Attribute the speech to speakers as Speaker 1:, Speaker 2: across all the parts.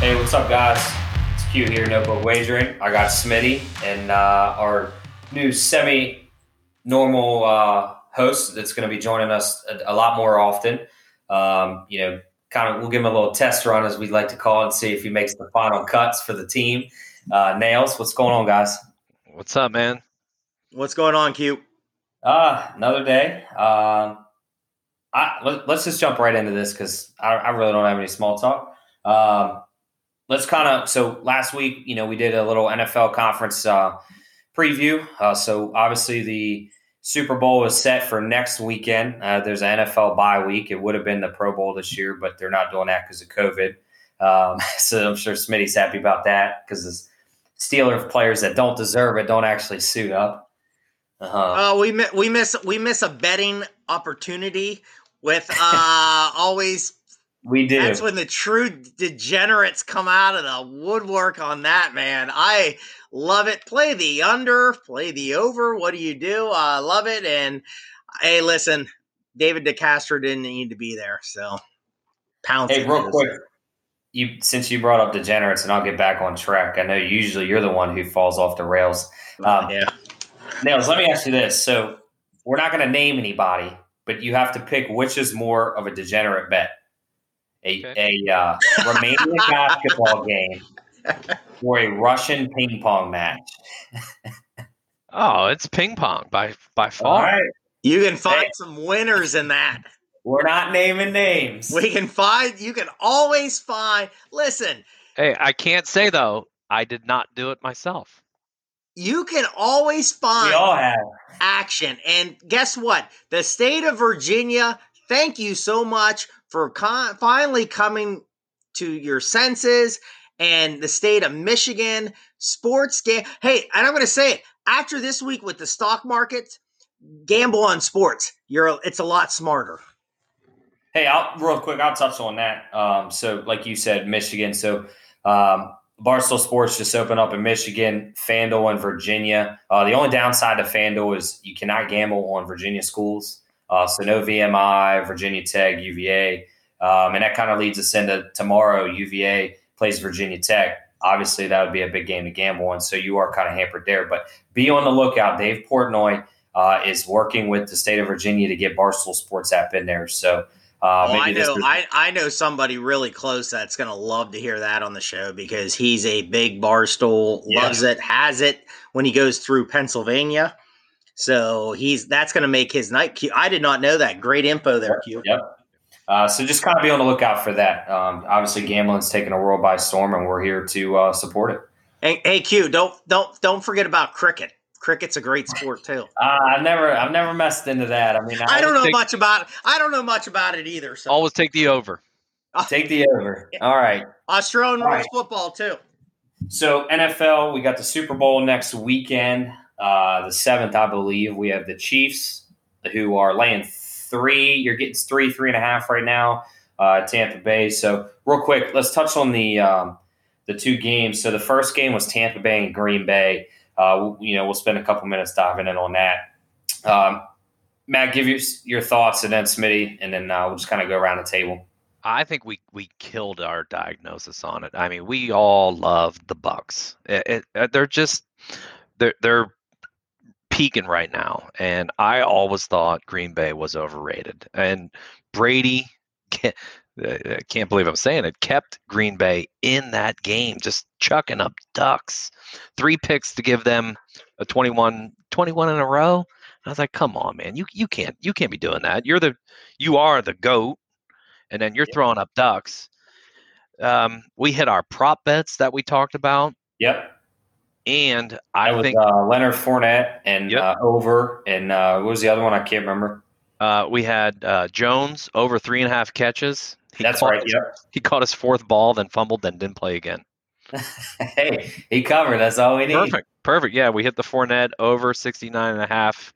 Speaker 1: Hey, what's up, guys? It's Q here, Notebook Wagering. I got Smitty and uh, our new semi-normal uh, host that's going to be joining us a, a lot more often. Um, you know, kind of, we'll give him a little test run, as we'd like to call it, and see if he makes the final cuts for the team. Uh, Nails, what's going on, guys?
Speaker 2: What's up, man?
Speaker 3: What's going on, Q?
Speaker 1: Uh, another day. Um, I, let, us just jump right into this because I, I really don't have any small talk. Um, let's kind of so last week, you know, we did a little NFL conference uh, preview. Uh, so obviously the Super Bowl is set for next weekend. Uh, there's an NFL bye week. It would have been the Pro Bowl this year, but they're not doing that because of COVID. Um, so I'm sure Smitty's happy about that because the Steeler of players that don't deserve it don't actually suit up. Uh-huh.
Speaker 3: Uh, we we miss we miss a betting opportunity with uh always.
Speaker 1: We do.
Speaker 3: That's when the true degenerates come out of the woodwork on that man. I love it. Play the under, play the over. What do you do? I love it. And hey, listen, David DeCastro didn't need to be there, so pounce.
Speaker 1: Hey, real
Speaker 3: is.
Speaker 1: quick, you since you brought up degenerates, and I'll get back on track. I know usually you're the one who falls off the rails. Um,
Speaker 3: yeah.
Speaker 1: Nails, let me ask you this: so we're not going to name anybody, but you have to pick which is more of a degenerate bet: a
Speaker 2: Okay.
Speaker 1: a uh, Romanian basketball game or a Russian ping pong match.
Speaker 2: Oh, it's ping pong by by far.
Speaker 1: right,
Speaker 3: You can find
Speaker 1: Hey.
Speaker 3: some winners in that.
Speaker 1: we're not naming names.
Speaker 3: We can find. You can always find. Listen,
Speaker 2: Hey, I can't say though, I did not do it myself.
Speaker 3: you can always find
Speaker 1: we all have.
Speaker 3: action. And guess what? The state of Virginia, thank you so much for con- finally coming to your senses. And the state of Michigan, sports game. Hey, and I'm going to say it after this week with the stock market, gamble on sports. You're it's a lot smarter.
Speaker 1: Hey, I'll real quick. I'll touch on that. Um, so, like you said, Michigan. So, um, Barstool Sports just opened up in Michigan, FanDuel in Virginia. Uh, the only downside to FanDuel is you cannot gamble on Virginia schools. Uh, so, no VMI, Virginia Tech, UVA, um, and that kind of leads us into tomorrow. UVA plays Virginia Tech. Obviously, that would be a big game to gamble on. So, you are kind of hampered there. But be on the lookout. Dave Portnoy uh, is working with the state of Virginia to get Barstool Sports app in there. So. Uh,
Speaker 3: oh, I know.
Speaker 1: is-
Speaker 3: I, I know somebody really close that's going to love to hear that on the show because he's a big barstool,
Speaker 1: Yeah.
Speaker 3: loves it, has it when he goes through Pennsylvania. So he's that's going to make his night. Q. I did not know that. Great info there, Q.
Speaker 1: Yep. Uh, so just kind of be on the lookout for that. Um, obviously, gambling's taking a world by storm, and we're here to uh, support it.
Speaker 3: Hey, hey, Q. Don't don't don't forget about cricket. Cricket's a great sport too.
Speaker 1: Uh, I've never, I've never messed into that. I mean,
Speaker 3: I don't know
Speaker 2: take-
Speaker 3: much about it. I don't know much about it either. So
Speaker 2: Always take the over.
Speaker 1: Take the over. All right.
Speaker 3: Australian
Speaker 1: All
Speaker 3: rules
Speaker 1: right.
Speaker 3: football too.
Speaker 1: So NFL, we got the Super Bowl next weekend, uh, the seventh, I believe. We have the Chiefs, who are laying three. You're getting three, three and a half right now. Uh, Tampa Bay. So real quick, let's touch on the um, the two games. So the first game was Tampa Bay and Green Bay. Uh, you know, we'll spend a couple minutes diving in on that. Um, Matt, give your your thoughts, and then Smitty, and then uh, we'll just kind of go around the table.
Speaker 2: I think we we killed our diagnosis on it. I mean, we all love the Bucs. It, it, uh, they're just they're they're peaking right now, and I always thought Green Bay was overrated. And Brady, can't, I can't believe I'm saying it, kept Green Bay in that game, just chucking up ducks. Three picks to give them a 21, 21 in a row. I was like, come on, man, you you can't you can't be doing that. You're the you are the goat and then you're throwing up ducks. Um, we hit our prop bets that we talked about,
Speaker 1: Yep.
Speaker 2: And
Speaker 1: I was
Speaker 2: think
Speaker 1: uh, Leonard Fournette and
Speaker 2: Yep.
Speaker 1: uh, over, and uh, what was the other one? I can't remember.
Speaker 2: Uh, we had uh, Jones over three and a half catches. He
Speaker 1: That's right.
Speaker 2: his-
Speaker 1: Yep.
Speaker 2: He caught his fourth ball, then fumbled, then didn't play again.
Speaker 1: hey, he covered. That's all we need.
Speaker 2: Perfect. Perfect. Yeah, we hit the Fournette over 69 and a half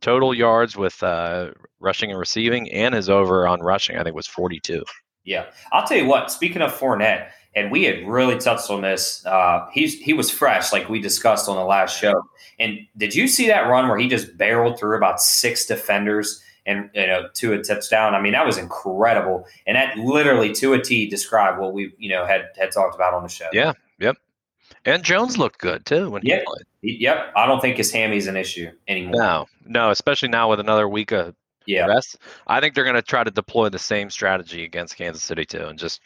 Speaker 2: total yards with uh, rushing and receiving, and his over on rushing, I think, was 42.
Speaker 1: Yeah, I'll tell you what. Speaking of Fournette, and we had really touched on this. Uh, he's he was fresh, like we discussed on the last show. And did you see that run where he just barreled through about six defenders and you know to a touchdown? I mean, that was incredible, and that literally to a T described what we you know had had talked about on the show.
Speaker 2: Yeah. Yep. And Jones looked good too when he
Speaker 1: Yeah.
Speaker 2: played.
Speaker 1: Yep. I don't think his hammy's an issue anymore.
Speaker 2: No, no, especially now with another week of
Speaker 1: Yeah.
Speaker 2: rest. I think they're going to try to deploy the same strategy against Kansas City too, and just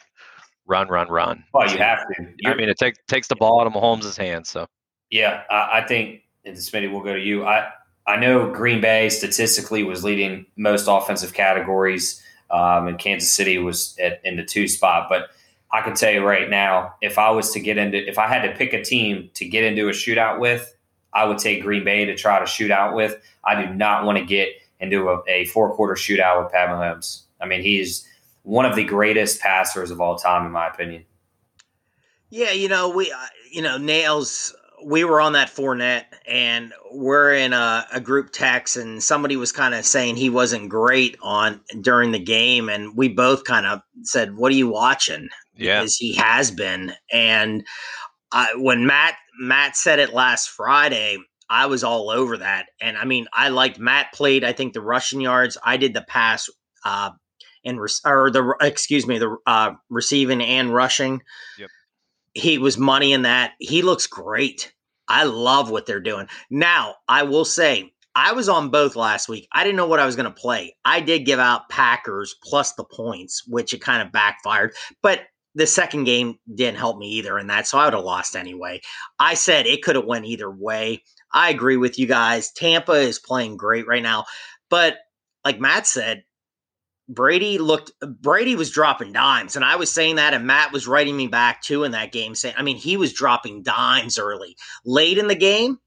Speaker 2: run, run, run.
Speaker 1: Well, you have to.
Speaker 2: I
Speaker 1: You're-
Speaker 2: mean, it takes takes the ball out of Mahomes' hands. So
Speaker 1: Yeah, I, I think, and Smitty, we'll go to you. I I know Green Bay statistically was leading most offensive categories, um, and Kansas City was at, in the two spot. But I can tell you right now, if I was to get into, if I had to pick a team to get into a shootout with, I would take Green Bay to try to shoot out with. I do not want to get into a, a four quarter shootout with Pat Mahomes. I mean, he's one of the greatest passers of all time, in my opinion.
Speaker 3: Yeah, you know, we, uh, you know, nails. We were on that Fournette, and we're in a, a group text, and somebody was kind of saying he wasn't great on during the game, and we both kind of said, "What are you watching?"
Speaker 2: yeah,
Speaker 3: Because he has been, and I, when Matt Matt said it last Friday, I was all over that, and I mean, I liked Matt played. I think the rushing yards. I did the pass, uh, and re- or the excuse me, the uh, receiving and rushing he was money in that. He looks great. I love what they're doing. Now, I will say, I was on both last week. I didn't know what I was going to play. I did give out Packers plus the points, which it kind of backfired. But the second game didn't help me either in that, so I would have lost anyway. I said it could have went either way. I agree with you guys. Tampa is playing great right now, but like Matt said, Brady looked Brady was dropping dimes, and I was saying that, and Matt was writing me back too in that game, saying, I mean, he was dropping dimes early, late in the game,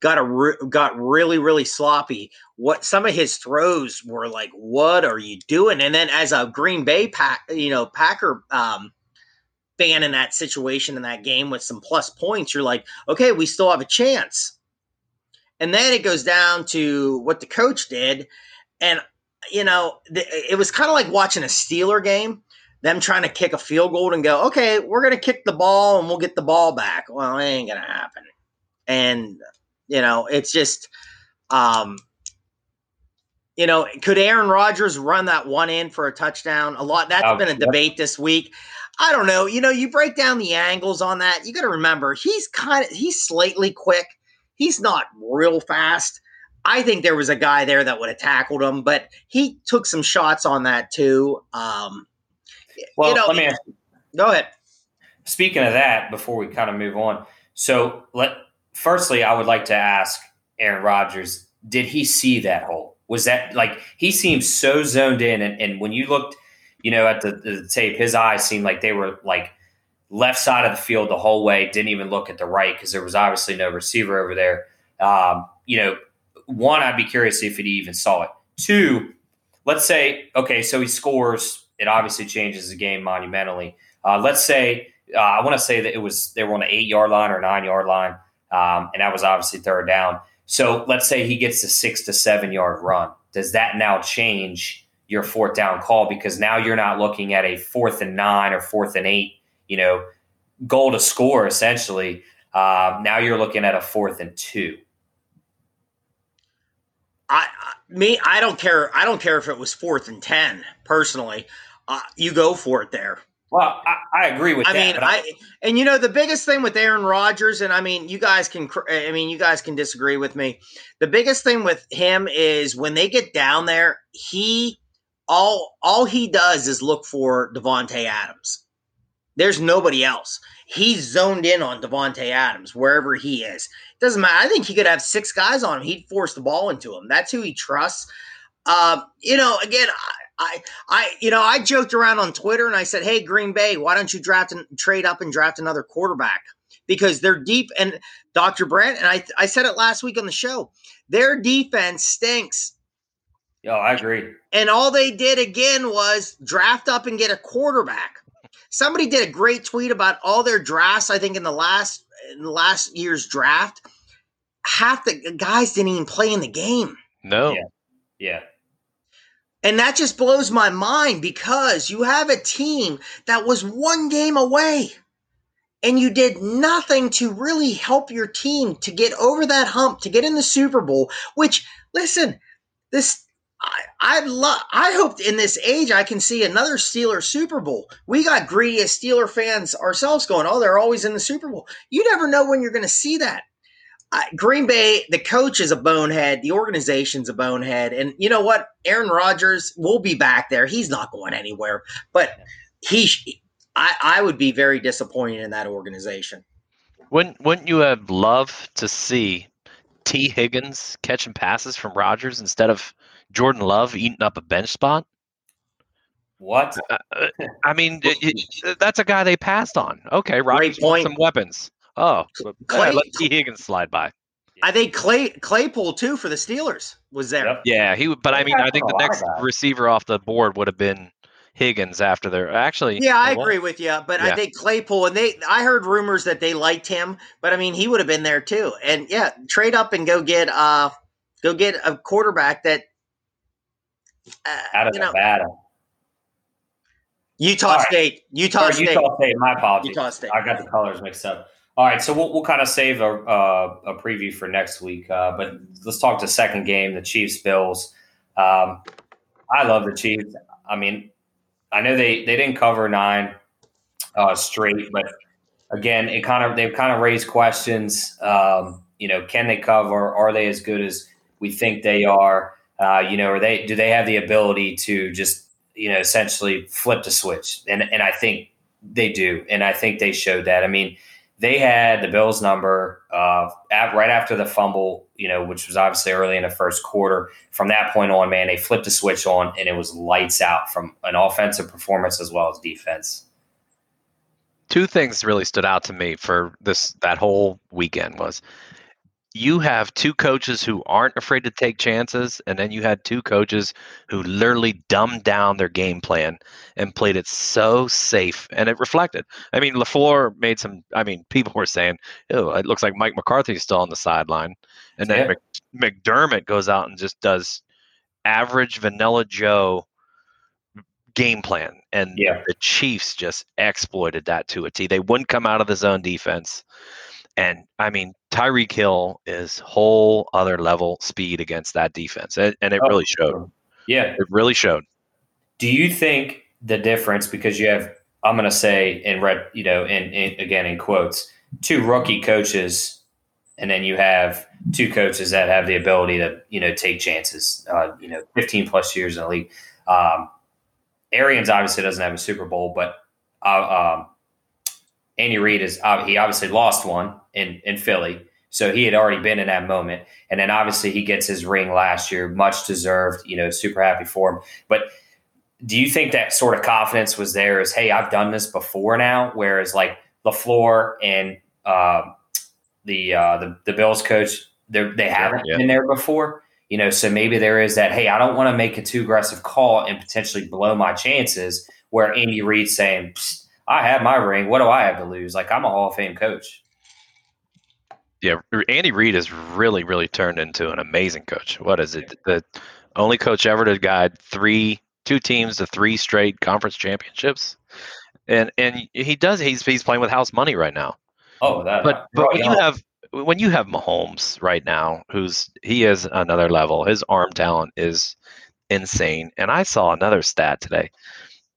Speaker 3: got a re- got really really sloppy. What some of his throws were like, what are you doing? And then as a Green Bay pack, you know, Packer um, fan in that situation in that game with some plus points, you're like, okay, we still have a chance. And then it goes down to what the coach did, and you know, th- it was kind of like watching a Steeler game, them trying to kick a field goal and go, okay, we're going to kick the ball and we'll get the ball back. Well, it ain't going to happen. And, you know, it's just, um, you know, could Aaron Rodgers run that one in for a touchdown? A lot. That's
Speaker 1: Oh,
Speaker 3: been a
Speaker 1: yep.
Speaker 3: debate this week. I don't know. You know, you break down the angles on that. You got to remember he's kind of he's slightly quick. He's not real fast. I think there was a guy there that would have tackled him, but he took some shots on that too. Um,
Speaker 1: Well,
Speaker 3: you know,
Speaker 1: let me ask
Speaker 3: go ahead.
Speaker 1: Speaking of that, before we kind of move on, so let firstly, I would like to ask Aaron Rodgers: Did he see that hole? Was that like he seemed so zoned in, and, and when you looked, you know, at the, the tape, his eyes seemed like they were like left side of the field the whole way. Didn't even look at the right because there was obviously no receiver over there. Um, you know, one, I'd be curious if he even saw it. Two, let's say, okay, so he scores. It obviously changes the game monumentally. Uh, let's say uh, I want to say that it was they were on the eight yard line or nine yard line, um, and that was obviously third down. So let's say he gets a six to seven yard run. Does that now change your fourth down call because now you're not looking at a fourth and nine or fourth and eight, you know, goal to score essentially. Um, now you're looking at a fourth and two.
Speaker 3: I, I me, I don't care. I don't care if it was fourth and ten. Personally, uh, you go for it there.
Speaker 1: Well, I, I agree with
Speaker 3: I
Speaker 1: that.
Speaker 3: mean,
Speaker 1: but
Speaker 3: I and you know the biggest thing with Aaron Rodgers, and I mean, you guys can, I mean, you guys can disagree with me. The biggest thing with him is when they get down there, he all all he does is look for Davante Adams. There's nobody else. He's zoned in on Davante Adams wherever he is. Doesn't matter. I think he could have six guys on him. He'd force the ball into him. That's who he trusts. Um, you know, again, I, I, you know, I joked around on Twitter and I said, "Hey, Green Bay, why don't you draft and trade up and draft another quarterback?" Because they're deep. And Dr. Brent and I, I said it last week on the show. Their defense stinks.
Speaker 1: Yeah, I agree.
Speaker 3: And all they did again was draft up and get a quarterback. Somebody did a great tweet about all their drafts. I think in the last in the last year's draft, half the guys didn't even play in the game.
Speaker 2: No.
Speaker 1: Yeah. Yeah.
Speaker 3: And that just blows my mind because you have a team that was one game away and you did nothing to really help your team to get over that hump, to get in the Super Bowl, which, listen, this. I I love. I hope in this age I can see another Steeler Super Bowl. We got greedy as Steeler fans ourselves, going, "Oh, they're always in the Super Bowl." You never know when you're going to see that. Uh, Green Bay, the coach is a bonehead. The organization's a bonehead. And you know what? Aaron Rodgers will be back there. He's not going anywhere. But he, I, I would be very disappointed in that organization.
Speaker 2: Wouldn't Wouldn't you have loved to see Tee Higgins catching passes from Rodgers instead of Jordan Love eating up a bench spot?
Speaker 1: What?
Speaker 2: Uh, I mean, it, it, that's a guy they passed on. Okay, Rodgers wants some weapons. Oh, Clay, yeah, let Tee Higgins slide by.
Speaker 3: I think Clay Claypool too for the Steelers was there.
Speaker 1: Yep.
Speaker 2: Yeah, he. But I mean, I think the next receiver off the board would have been Higgins after their actually.
Speaker 3: Yeah, I agree with you, but
Speaker 2: Yeah.
Speaker 3: I think Claypool and they. I heard rumors that they liked him, but I mean he would have been there too. And yeah, trade up and go get uh go get a quarterback that uh,
Speaker 1: Out of
Speaker 3: you know
Speaker 1: Nevada.
Speaker 3: Utah
Speaker 1: All right.
Speaker 3: State, Utah
Speaker 1: Or
Speaker 3: State,
Speaker 1: Utah State. My apologies.
Speaker 3: Utah State.
Speaker 1: I got the colors mixed up. All right, so we'll, we'll kind of save a, uh, a preview for next week, uh, but let's talk the second game, the Chiefs Bills. Um, I love the Chiefs. I mean, I know they they didn't cover nine uh, straight, but again, it kind of they've kind of raised questions. Um, you know, can they cover? Are they as good as we think they are? Uh, you know, are they do they have the ability to just you know essentially flip the switch? And and I think they do, and I think they showed that. I mean, they had the Bills number uh, at, right after the fumble, you know, which was obviously early in the first quarter. From that point on, man, they flipped the switch on, and it was lights out from an offensive performance as well as defense.
Speaker 2: two things really stood out to me for this that whole weekend was you have two coaches who aren't afraid to take chances and then you had two coaches who literally dumbed down their game plan and played it so safe and it reflected i mean LaFleur made some i mean people were saying oh it looks like mike mccarthy's still on the sideline and then
Speaker 1: Yeah.
Speaker 2: Mc, mcdermott goes out and just does average vanilla joe game plan and
Speaker 1: Yeah.
Speaker 2: the chiefs just exploited that to a t they wouldn't come out of the zone defense and I mean, Tyreek Hill is whole other level speed against that defense, and, and it
Speaker 1: Oh,
Speaker 2: really showed.
Speaker 1: Yeah.
Speaker 2: It really showed.
Speaker 1: Do you think the difference because you have I'm going to say in red, you know, in, in again in quotes, two rookie coaches, and then you have two coaches that have the ability to you know take chances. Uh, you know, 15 plus years in the league. Um, Arians obviously doesn't have a Super Bowl, but uh, um, Andy Reid is uh, he obviously lost one in in Philly, so he had already been in that moment, and then obviously he gets his ring last year, much deserved. You know, super happy for him, but do you think that sort of confidence was there as hey i've done this before now? Whereas like LaFleur and um the, uh, the the bills coach they haven't
Speaker 2: yeah.
Speaker 1: been there before. You know so maybe there is that hey i don't want to make a too aggressive call and potentially blow my chances where andy reid's saying i have my ring. What do i have to lose? Like i'm a hall of fame coach
Speaker 2: Yeah, Andy Reid has really, really turned into an amazing coach. What is it? The only coach ever to guide three, two teams to three straight conference championships, and and he does. He's he's playing with house money right now.
Speaker 1: oh that
Speaker 2: But but when you have when you have Mahomes right now, who's he is another level. His arm talent is insane. And I saw another stat today.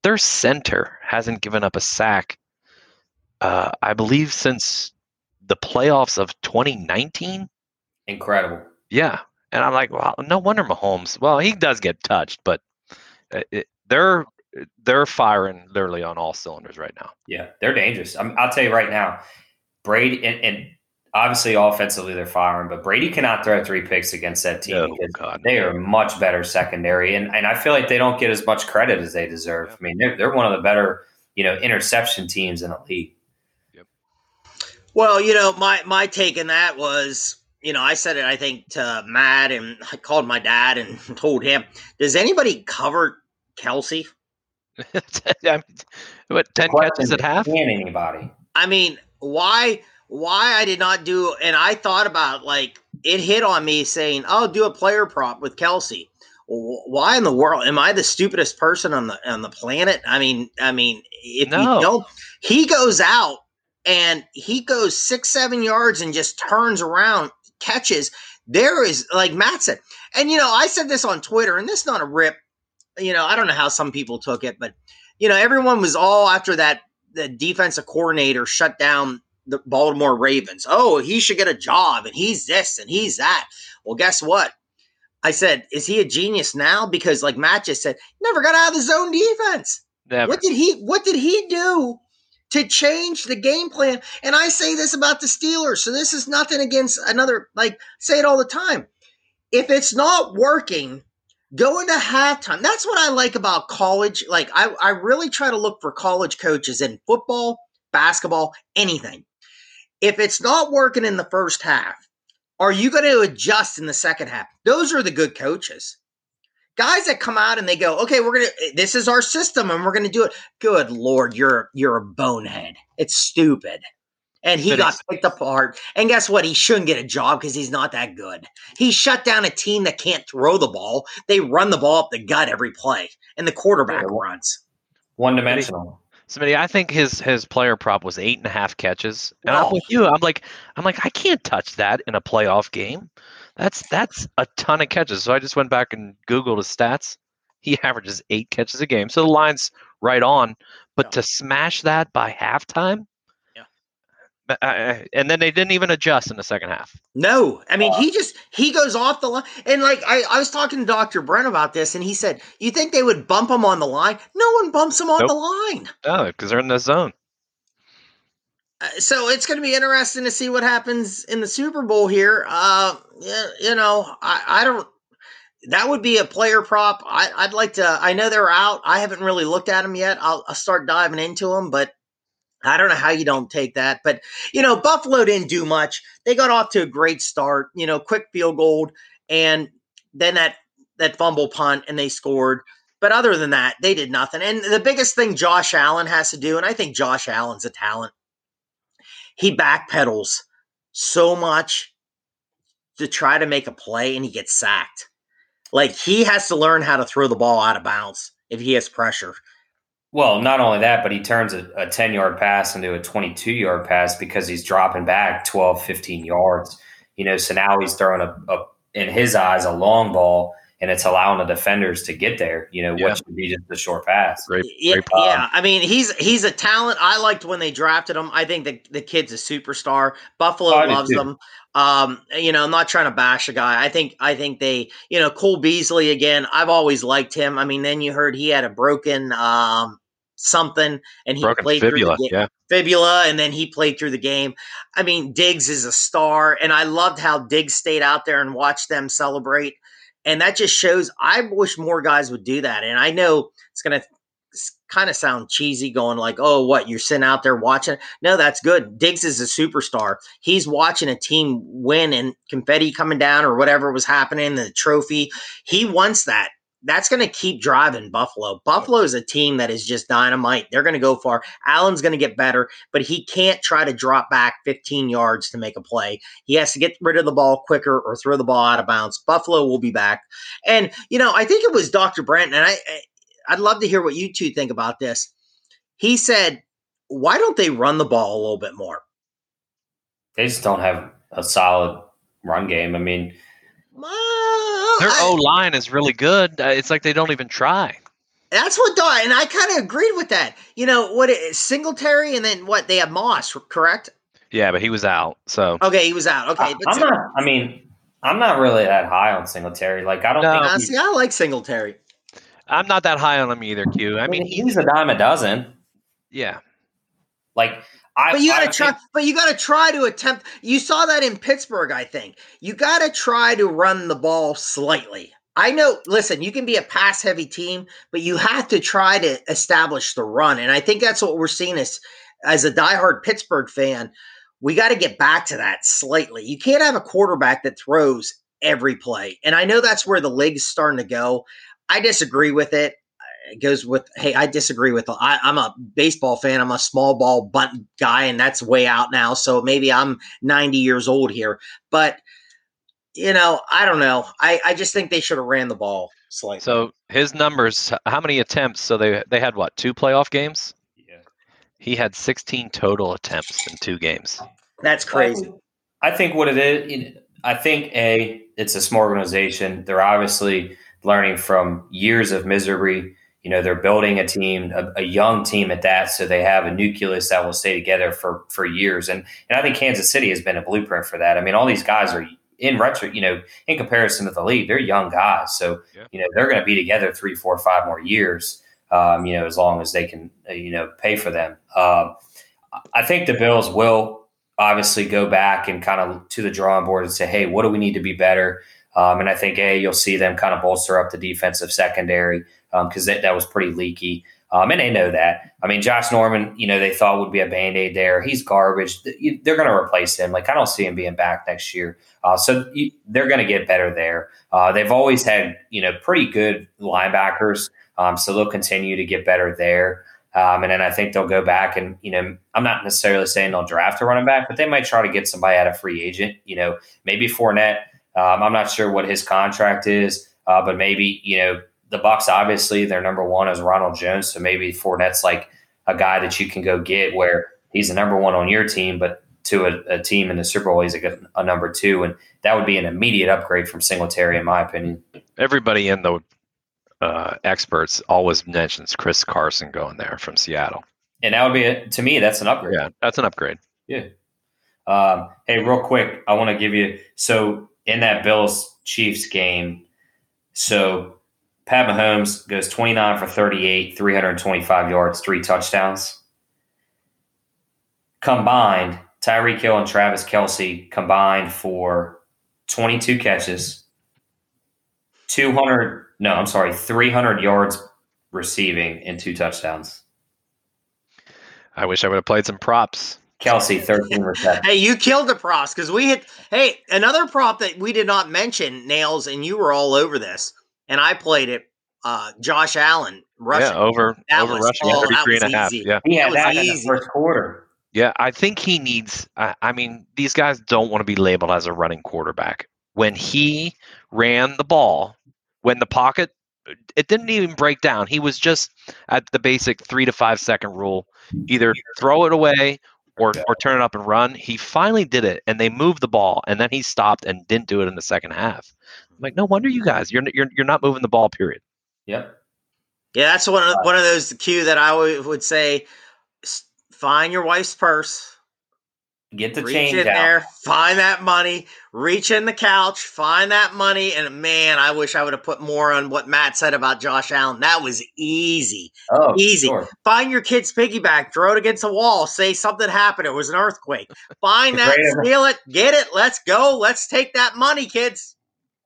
Speaker 2: Their center hasn't given up a sack. Uh, I believe since the playoffs of 2019.
Speaker 1: incredible
Speaker 2: Yeah, and I'm like, well, no wonder Mahomes. Well, he does get touched, but uh, it, they're they're firing literally on all cylinders right now.
Speaker 1: Yeah, they're dangerous. I'm, I'll tell you right now, Brady and, and obviously offensively they're firing, but Brady cannot throw three picks against that team
Speaker 2: Oh,
Speaker 1: because
Speaker 2: God.
Speaker 1: they are much better secondary, and and I feel like they don't get as much credit as they deserve. I mean, they're they're one of the better you know interception teams in the league.
Speaker 3: Well, you know, my my take on that was you know, I said it, I think, to Matt, and I called my dad and told him, does anybody cover Kelce?
Speaker 2: I mean, what ten catches at half?
Speaker 1: Can anybody?
Speaker 3: I mean, why why I did not do and I thought about like it hit on me saying, "Oh, do a player prop with Kelce." Why in the world am I the stupidest person on the on the planet? I mean, I mean, if
Speaker 2: No.
Speaker 3: you don't, he goes out and he goes six seven yards and just turns around, catches. There is like Matt said, and you know, I said this on Twitter, and this is not a rip. You know, I don't know how some people took it, but you know, everyone was all after that the defensive coordinator shut down the Baltimore Ravens. Oh, he should get a job and he's this and he's that. Well, guess what? I said, is he a genius now? Because like Matt just said, never got out of the zone defense.
Speaker 2: Never.
Speaker 3: What did he what did he do to change the game plan? And I say this about the Steelers. So this is nothing against another like say it all the time. If it's not working, go into halftime. That's what I like about college. Like I, I really try to look for college coaches in football, basketball, anything. If it's not working in the first half, are you going to adjust in the second half? Those are the good coaches. Guys that come out and they go, okay, we're gonna. This is our system, and we're gonna do it. Good lord, you're you're a bonehead. It's stupid. And he
Speaker 2: But
Speaker 3: got
Speaker 2: it's-
Speaker 3: picked apart. And guess what? He shouldn't get a job because he's not that good. He shut down a team that can't throw the ball. They run the ball up the gut every play, and the quarterback
Speaker 1: Yeah.
Speaker 3: runs.
Speaker 1: One dimensional.
Speaker 2: Somebody, I think his his player prop was eight and a half catches, and I'm
Speaker 3: oh.
Speaker 2: with you. I'm like, I'm like, I can't touch that in a playoff game. That's that's a ton of catches. So I just went back and googled his stats. He averages eight catches a game, so the line's right on. But
Speaker 3: Yeah.
Speaker 2: to smash that by halftime,
Speaker 3: Yeah.
Speaker 2: But, uh, and then they didn't even adjust in the second half.
Speaker 3: No, I mean he just he goes off the line, and like I, I was talking to Doctor Brent about this, and he said, "You think they would bump him on the line? No one bumps him on
Speaker 2: Nope.
Speaker 3: the line."
Speaker 2: No, because they're in the zone.
Speaker 3: Uh, so it's going to be interesting to see what happens in the Super Bowl here. Uh, you know, I, I don't. That would be a player prop. I, I'd like to. I know they're out. I haven't really looked at them yet. I'll, I'll start diving into them, but I don't know how you don't take that. But you know, Buffalo didn't do much. They got off to a great start. You know, quick field goal, and then that that fumble punt, and they scored. But other than that, they did nothing. And the biggest thing Josh Allen has to do, and I think Josh Allen's a talent he backpedals so much to try to make a play and he gets sacked. Like he has to learn how to throw the ball out of bounds if he has pressure.
Speaker 1: Well, not only that, but he turns a, a 10 yard pass into a 22 yard pass because he's dropping back 12, 15 yards. You know, so now he's throwing a, a in his eyes, a long ball and it's allowing the defenders to get there, you know,
Speaker 2: Yeah.
Speaker 1: what should be just a short pass.
Speaker 2: Great,
Speaker 3: Yeah,
Speaker 2: great prop.
Speaker 3: yeah. I mean, he's he's a talent. I liked when they drafted him. I think the the kid's a superstar. Buffalo
Speaker 1: Oh, I
Speaker 3: loves
Speaker 1: too.
Speaker 3: him. Um, you know, I'm not trying to bash a guy. I think I think they, you know, Cole Beasley again. I've always liked him. I mean, then you heard he had a broken um something and he
Speaker 2: Broken
Speaker 3: played
Speaker 2: fibula.
Speaker 3: through the game.
Speaker 2: Yeah.
Speaker 3: fibula and then he played through the game. I mean, Diggs is a star and I loved how Diggs stayed out there and watched them celebrate. And that just shows I wish more guys would do that. And I know it's going to kind of sound cheesy going like, "Oh, what? You're sitting out there watching?" No, that's good. Diggs is a superstar. He's watching a team win and confetti coming down or whatever was happening, the trophy. He wants that that's going to keep driving Buffalo. Buffalo is a team that is just dynamite. They're going to go far. Allen's going to get better, but he can't try to drop back 15 yards to make a play. He has to get rid of the ball quicker or throw the ball out of bounds. Buffalo will be back. And, you know, I think it was Dr. Brent, and I, I'd love to hear what you two think about this. He said, why don't they run the ball a little bit more?
Speaker 1: They just don't have a solid run game. I mean,
Speaker 3: Well,
Speaker 2: Their
Speaker 3: I-
Speaker 2: O line is really good. Uh, It's like they don't even try.
Speaker 3: That's what Dot, and I kind of agreed with that. You know what? It, Singletary, and then what? They have Moss, correct?
Speaker 2: Yeah, but he was out. So
Speaker 3: Okay, he was out. Okay,
Speaker 1: I,
Speaker 3: but
Speaker 1: am not. I mean, I'm not really that high on Singletary. Like, I don't
Speaker 2: No.
Speaker 1: think he's,
Speaker 3: see, I like Singletary.
Speaker 2: I'm not that high on him either, Q. I mean,
Speaker 1: he's a dime a dozen.
Speaker 2: yeah.
Speaker 1: Like, I.
Speaker 3: But you gotta try.
Speaker 1: think-
Speaker 3: But you gotta try to attempt. You saw that in Pittsburgh, I think. You gotta try to run the ball slightly. I know. Listen, you can be a pass-heavy team, but you have to try to establish the run, and I think that's what we're seeing as as a diehard Pittsburgh fan. we got to get back to that slightly. You can't have a quarterback that throws every play. And I know that's where the league's starting to go. I disagree with it. It goes with, hey, I disagree with, I, I'm a baseball fan. I'm a small ball bunt guy, and that's way out now. So maybe I'm 90 years old here. But, you know, I don't know. I, I just think they should have ran the ball slightly.
Speaker 2: So his numbers, how many attempts? So they they had what two playoff games?
Speaker 1: Yeah.
Speaker 2: He had 16 total attempts in two games.
Speaker 3: that's crazy.
Speaker 1: I think what it is, I think a it's a small organization. They're obviously learning from years of misery. You know, they're building a team, a, a young team at that, so they have a nucleus that will stay together for for years. And and I think Kansas City has been a blueprint for that. I mean, all these guys are in retro, you know, in comparison to the league, they're young guys. So
Speaker 2: Yeah.
Speaker 1: you know, they're going to be together three, four, five more years. Um, you know, as long as they can, uh, you know, pay for them. Um, I think the Bills will obviously go back and kind of to the drawing board and say, hey, what do we need to be better? Um, and I think a you'll see them kind of bolster up the defensive secondary because that, that was pretty leaky. Um, and they know that. I mean, Josh Norman, you know, they thought would be a band aid there. He's garbage. They're going to replace him. Like I don't see him being back next year. Uh, so you, they're going to get better there. Uh, they've always had you know pretty good linebackers. Um, so they'll continue to get better there. Um, and then I think they'll go back and, you know, I'm not necessarily saying they'll draft a running back, but they might try to get somebody out of free agent. You know, maybe Fournette. Um, I'm not sure what his contract is, uh, but maybe, you know, the Bucs obviously their number one is Ronald Jones. So maybe Fournette's like a guy that you can go get where he's a number one on your team, but to a, a team in the Super Bowl, he's like a, a number two. And that would be an immediate upgrade from Singletary, in my opinion.
Speaker 2: Everybody in the uh, experts always mentions Chris Carson going there from Seattle.
Speaker 1: And that would be, a, to me, that's an upgrade.
Speaker 2: Yeah, that's an upgrade.
Speaker 1: Yeah. Um, hey, real quick, I want to give you so in that Bills Chiefs game, so Pat Mahomes goes 29 for 38, 325 yards, three touchdowns. Combined, Tyreek Hill and Travis Kelce combined for 22 catches, 200, no, I'm sorry, 300 yards receiving and two touchdowns.
Speaker 2: I wish I would have played some props.
Speaker 1: Kelce, 13 receptions.
Speaker 3: Hey, you killed the props because we hit. Hey, another prop that we did not mention, Nails, and you were all over this, and I played it. Uh, Josh Allen rushing.
Speaker 2: Yeah, over
Speaker 3: That
Speaker 2: over
Speaker 3: was
Speaker 2: rushing
Speaker 3: all- that
Speaker 2: 33 and a
Speaker 3: was
Speaker 2: half.
Speaker 3: easy.
Speaker 2: Yeah.
Speaker 1: He
Speaker 3: That
Speaker 1: had
Speaker 3: was
Speaker 1: that in the
Speaker 3: easy.
Speaker 1: first quarter.
Speaker 2: Yeah, I think he needs. I, I mean, these guys don't want to be labeled as a running quarterback. When he ran the ball, when the pocket, it didn't even break down. He was just at the basic three to five second rule either throw it away or, or turn it up and run. He finally did it, and they moved the ball, and then he stopped and didn't do it in the second half. I'm like, no wonder you guys, you're, you're, you're not moving the ball, period.
Speaker 1: Yep.
Speaker 3: Yeah, that's one of uh, one of those cue that I would, would say. Find your wife's purse.
Speaker 1: Get the
Speaker 3: reach
Speaker 1: change
Speaker 3: in
Speaker 1: out.
Speaker 3: there, find that money, reach in the couch, find that money, and man, I wish I would have put more on what Matt said about Josh Allen. That was easy.
Speaker 1: Oh,
Speaker 3: Easy.
Speaker 1: Sure.
Speaker 3: Find your kid's piggyback, throw it against a wall, say something happened, it was an earthquake. Find that, steal it, get it, let's go, let's take that money, kids.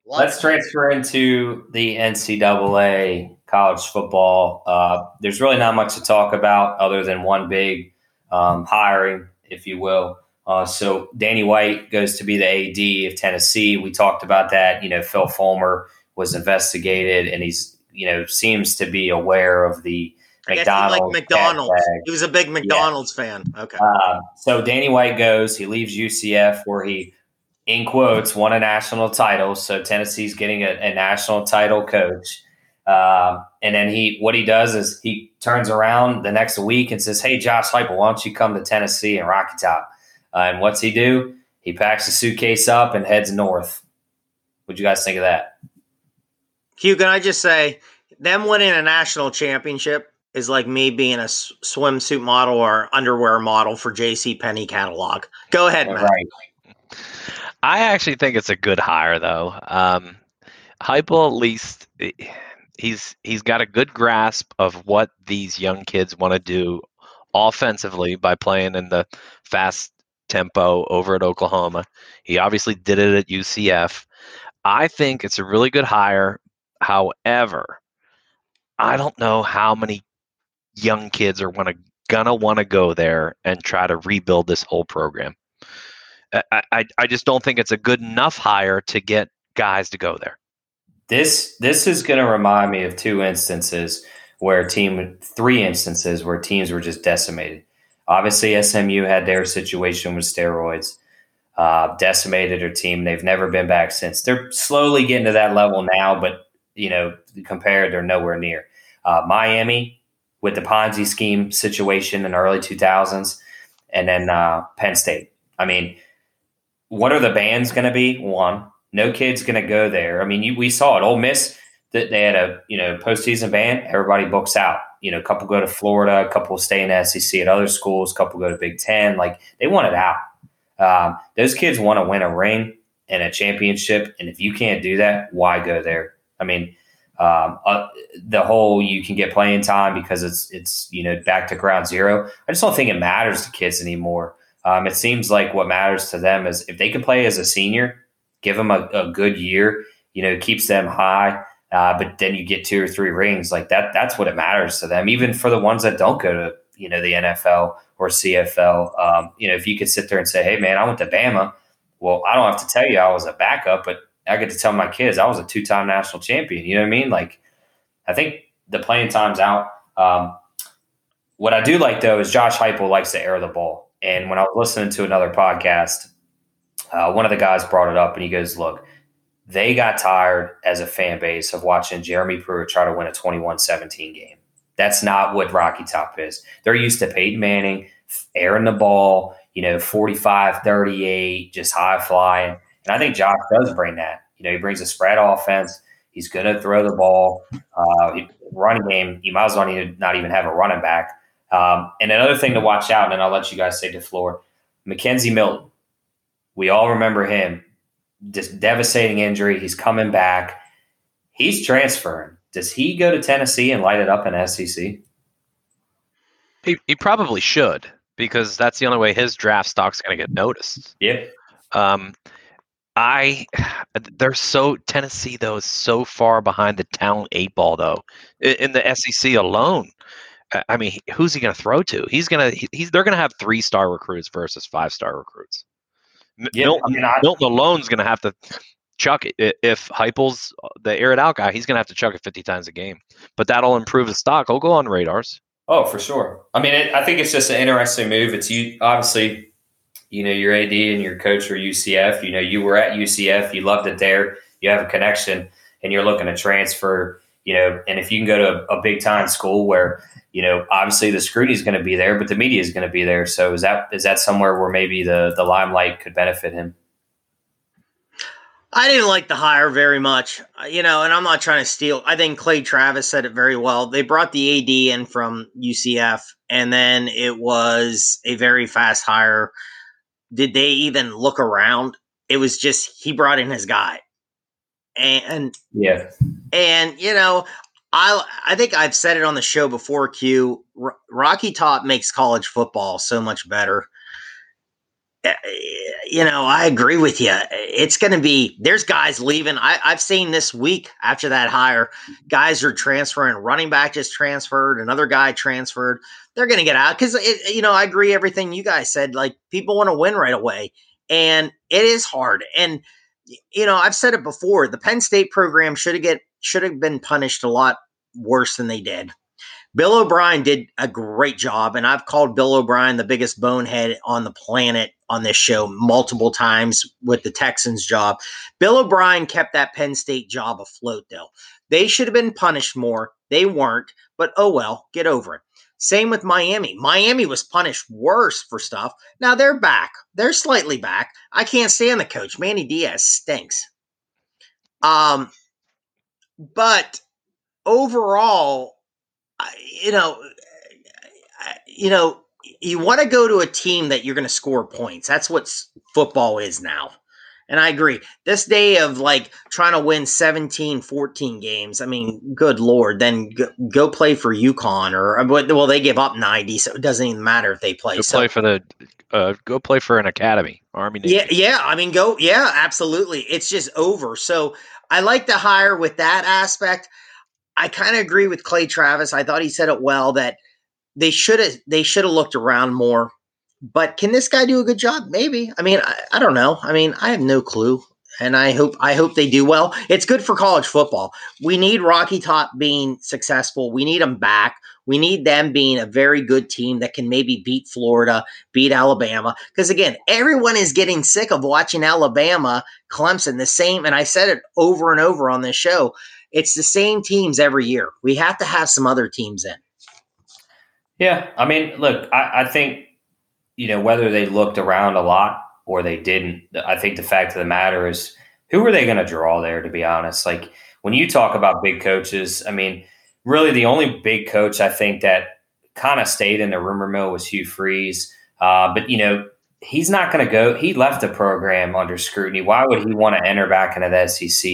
Speaker 1: Let's transfer into the NCAA college football. Uh, there's really not much to talk about other than one big um, hiring, if you will. Uh, so Danny White goes to be the AD of Tennessee. We talked about that. You know, Phil Fulmer was investigated, and he's you know seems to be aware of the
Speaker 3: I guess he
Speaker 1: McDonald's.
Speaker 3: McDonald's. He was a big McDonald's fan. Okay.
Speaker 1: Uh, so Danny White goes. He leaves UCF where he, in quotes, won a national title. So Tennessee's getting a, a national title coach. Um, and then he, what he does is he turns around the next week and says, "Hey, Josh Heupel, why don't you come to Tennessee and Rocky Top?" Uh, and what's he do? He packs the suitcase up and heads north. What'd you guys think of that?
Speaker 3: Q, can I just say, them winning a national championship is like me being a s- swimsuit model or underwear model for J.C. Penney catalog. Go ahead, Matt.
Speaker 1: Right.
Speaker 2: I actually think it's a good hire, though. Um, Heupel, at least, eh, he's he's got a good grasp of what these young kids want to do offensively by playing in the fast tempo over at Oklahoma. He obviously did it at UCF. I think it's a really good hire. However, I don't know how many young kids are wanna, gonna want to go there and try to rebuild this whole program. I, I, I just don't think it's a good enough hire to get guys to go there.
Speaker 1: This this is going to remind me of two instances where team three instances where teams were just decimated. Obviously, SMU had their situation with steroids, uh, decimated their team. They've never been back since. They're slowly getting to that level now, but you know, compared, they're nowhere near. Uh, Miami with the Ponzi scheme situation in the early 2000s, and then uh, Penn State. I mean, what are the bans going to be? One, no kid's going to go there. I mean, you, we saw it. Ole Miss that they had a you know postseason ban. Everybody books out. You know, a couple go to Florida, a couple stay in SEC at other schools, a couple go to Big Ten. Like they want it out. Um, those kids want to win a ring and a championship, and if you can't do that, why go there? I mean, um, uh, the whole you can get playing time because it's it's you know back to ground zero. I just don't think it matters to kids anymore. Um, it seems like what matters to them is if they can play as a senior, give them a, a good year. You know, keeps them high. Uh, but then you get two or three rings like that. That's what it matters to them. Even for the ones that don't go to you know the NFL or CFL. Um, you know, if you could sit there and say, "Hey, man, I went to Bama." Well, I don't have to tell you I was a backup, but I get to tell my kids I was a two-time national champion. You know what I mean? Like, I think the playing time's out. Um, what I do like though is Josh Heupel likes to air the ball. And when I was listening to another podcast, uh, one of the guys brought it up, and he goes, "Look, they got tired as a fan base of watching Jeremy Pruitt try to win a 21-17 game. That's not what Rocky Top is. They're used to Peyton Manning airing the ball, you know, 45, 38, just high flying. And I think Josh does bring that. You know, he brings a spread offense. He's going to throw the ball. Uh, running game, you might as well not even have a running back. Um, and another thing to watch out, and then I'll let you guys say the floor. McKenzie Milton. We all remember him. Just devastating injury. He's coming back. He's transferring. Does he go to Tennessee and light it up in SEC?
Speaker 2: He, he probably should because that's the only way his draft stock's going to get noticed.
Speaker 1: Yeah.
Speaker 2: Um, I they're so Tennessee though is so far behind the talent eight ball though in, in the SEC alone. I mean, who's he going to throw to? He's going to he's they're going to have three star recruits versus five star recruits.
Speaker 1: Yeah,
Speaker 2: Milton,
Speaker 1: I mean, I-
Speaker 2: Milton alone's going to have to chuck it. If Heupel's the air it out guy, he's going to have to chuck it 50 times a game. But that'll improve his stock. He'll go on radars.
Speaker 1: Oh, for sure. I mean, it, I think it's just an interesting move. It's you obviously, you know, your AD and your coach are UCF. You know, you were at UCF. You loved it there. You have a connection, and you're looking to transfer. You know, and if you can go to a, a big time school where you know, obviously the scrutiny is going to be there, but the media is going to be there. So is that is that somewhere where maybe the the limelight could benefit him?
Speaker 3: I didn't like the hire very much, Uh, you know, and I'm not trying to steal. I think Clay Travis said it very well. They brought the AD in from UCF, and then it was a very fast hire. Did they even look around? It was just he brought in his guy, and
Speaker 1: Yeah,
Speaker 3: and you know, I I think I've said it on the show before. Q R- Rocky Top makes college football so much better. Uh, You know, I agree with you. It's going to be there's guys leaving. I, I've seen this week after that hire, guys are transferring. Running back just transferred. Another guy transferred. They're going to get out because you know I agree everything you guys said. Like people want to win right away, and it is hard. And you know, I've said it before. The Penn State program should have get should have been punished a lot worse than they did. Bill O'Brien did a great job, and I've called Bill O'Brien the biggest bonehead on the planet on this show multiple times with the Texans job. Bill O'Brien kept that Penn State job afloat, though. They should have been punished more. They weren't, but oh well, get over it. Same with Miami. Miami was punished worse for stuff. Now they're back. They're slightly back. I can't stand the coach. Manny Diaz stinks. Um, but overall, you know, you know, you want to go to a team that you're going to score points. That's what football is now. And I agree. This day of like trying to win 17, 14 games, I mean, good Lord, then go, go play for UConn or, but- well, they give up 90, so it doesn't even matter if they play.
Speaker 2: Go
Speaker 3: So-
Speaker 2: play for the uh, go play for an academy, Army. Navy.
Speaker 3: yeah, yeah. I mean, go. Yeah, absolutely. It's just over. So I like the hire with that aspect. I kind of agree with Clay Travis. I thought he said it well that they should have they should have looked around more. But can this guy do a good job? Maybe. I mean, I, I don't know. I mean, I have no clue and I hope I hope they do well. It's good for college football. We need Rocky Top being successful. We need them back. We need them being a very good team that can maybe beat Florida, beat Alabama. Because again, everyone is getting sick of watching Alabama, Clemson, the same. And I said it over and over on this show. It's the same teams every year. We have to have some other teams in.
Speaker 1: Yeah, I mean, look, I, I think you know whether they looked around a lot or they didn't. I think the fact of the matter is, who are they going to draw there? To be honest, like when you talk about big coaches, I mean, really the only big coach I think that kind of stayed in the rumor mill was Hugh Freeze. Uh, but you know, he's not going to go. He left the program under scrutiny. Why would he want to enter back into the SEC?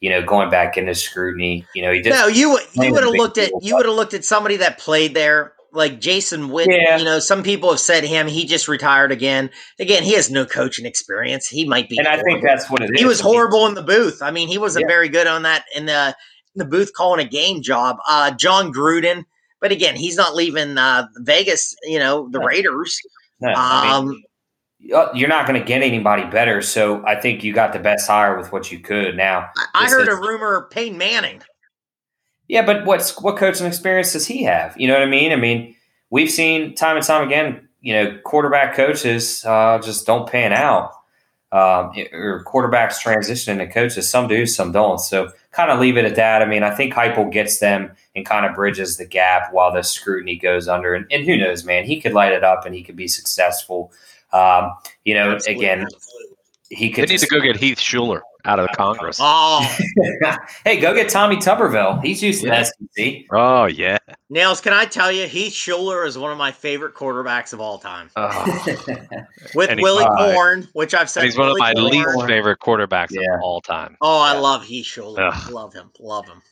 Speaker 1: You know, going back into scrutiny. You know, he did.
Speaker 3: No, You you would have looked at you would have looked at somebody that played there like Jason Witten, yeah. you know, some people have said him, he just retired again. Again, he has no coaching experience. He might be.
Speaker 1: And horrible. I think that's what it
Speaker 3: is. He was horrible in the booth. I mean, he wasn't yeah. very good on that in the, in the booth calling a game job. Uh, Jon Gruden, but again, he's not leaving uh, Vegas, you know, the no. Raiders. No, um, I mean,
Speaker 1: uh, you're not going to get anybody better. So I think you got the best hire with what you could. Now,
Speaker 3: I, I heard is, a rumor Peyton Manning.
Speaker 1: Yeah, but what's what coaching experience does he have? You know what I mean? I mean, we've seen time and time again, you know, quarterback coaches uh, just don't pan out, um, or quarterbacks transition into coaches. Some do, some don't. So kind of leave it at that. I mean, I think Heupel gets them and kind of bridges the gap while the scrutiny goes under. And, and who knows, man? He could light it up and he could be successful. Um, you know, Absolutely. again, he could.
Speaker 2: They need to go get Heath Shuler out of Congress.
Speaker 3: Oh,
Speaker 1: hey, go get Tommy Tuberville. He's used to yeah. SEC.
Speaker 2: Oh yeah.
Speaker 3: Nails, can I tell you, Heath Shuler is one of my favorite quarterbacks of all time. Oh. With and Willy Korn, which I've said
Speaker 2: he's one of my Korn. least favorite quarterbacks yeah. of all time.
Speaker 3: Oh, I love Heath Shuler. Ugh. Love him. Love him.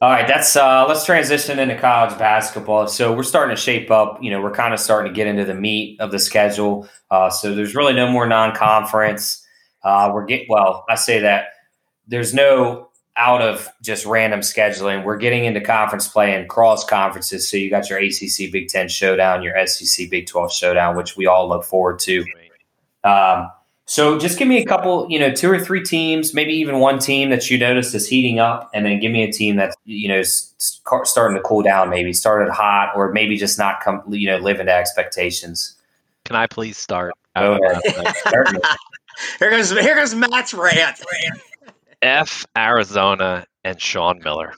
Speaker 1: All right, that's uh let's transition into college basketball. So we're starting to shape up, you know, we're kind of starting to get into the meat of the schedule. Uh so there's really no more non-conference. Uh, we're getting well. I say that there's no out of just random scheduling. We're getting into conference play and cross conferences. So you got your ACC Big Ten showdown, your SEC Big Twelve showdown, which we all look forward to. Um, so just give me a couple, you know, two or three teams, maybe even one team that you noticed is heating up, and then give me a team that's you know starting to cool down, maybe started hot, or maybe just not come, you know, living to expectations.
Speaker 2: Can I please start?
Speaker 1: Oh,
Speaker 3: here goes here goes Matt's rant.
Speaker 2: F Arizona and Sean Miller.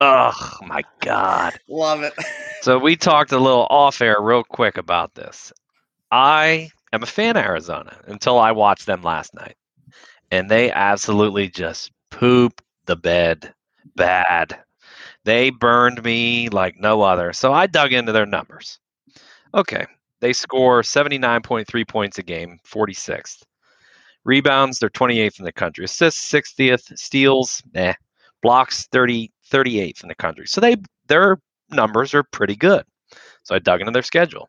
Speaker 2: Oh my God.
Speaker 3: Love it.
Speaker 2: So we talked a little off air real quick about this. I am a fan of Arizona until I watched them last night. And they absolutely just pooped the bed bad. They burned me like no other. So I dug into their numbers. Okay. They score 79.3 points a game, 46th. Rebounds, they're 28th in the country. Assists, 60th. Steals, eh. Blocks, 30, 38th in the country. So they their numbers are pretty good. So I dug into their schedule.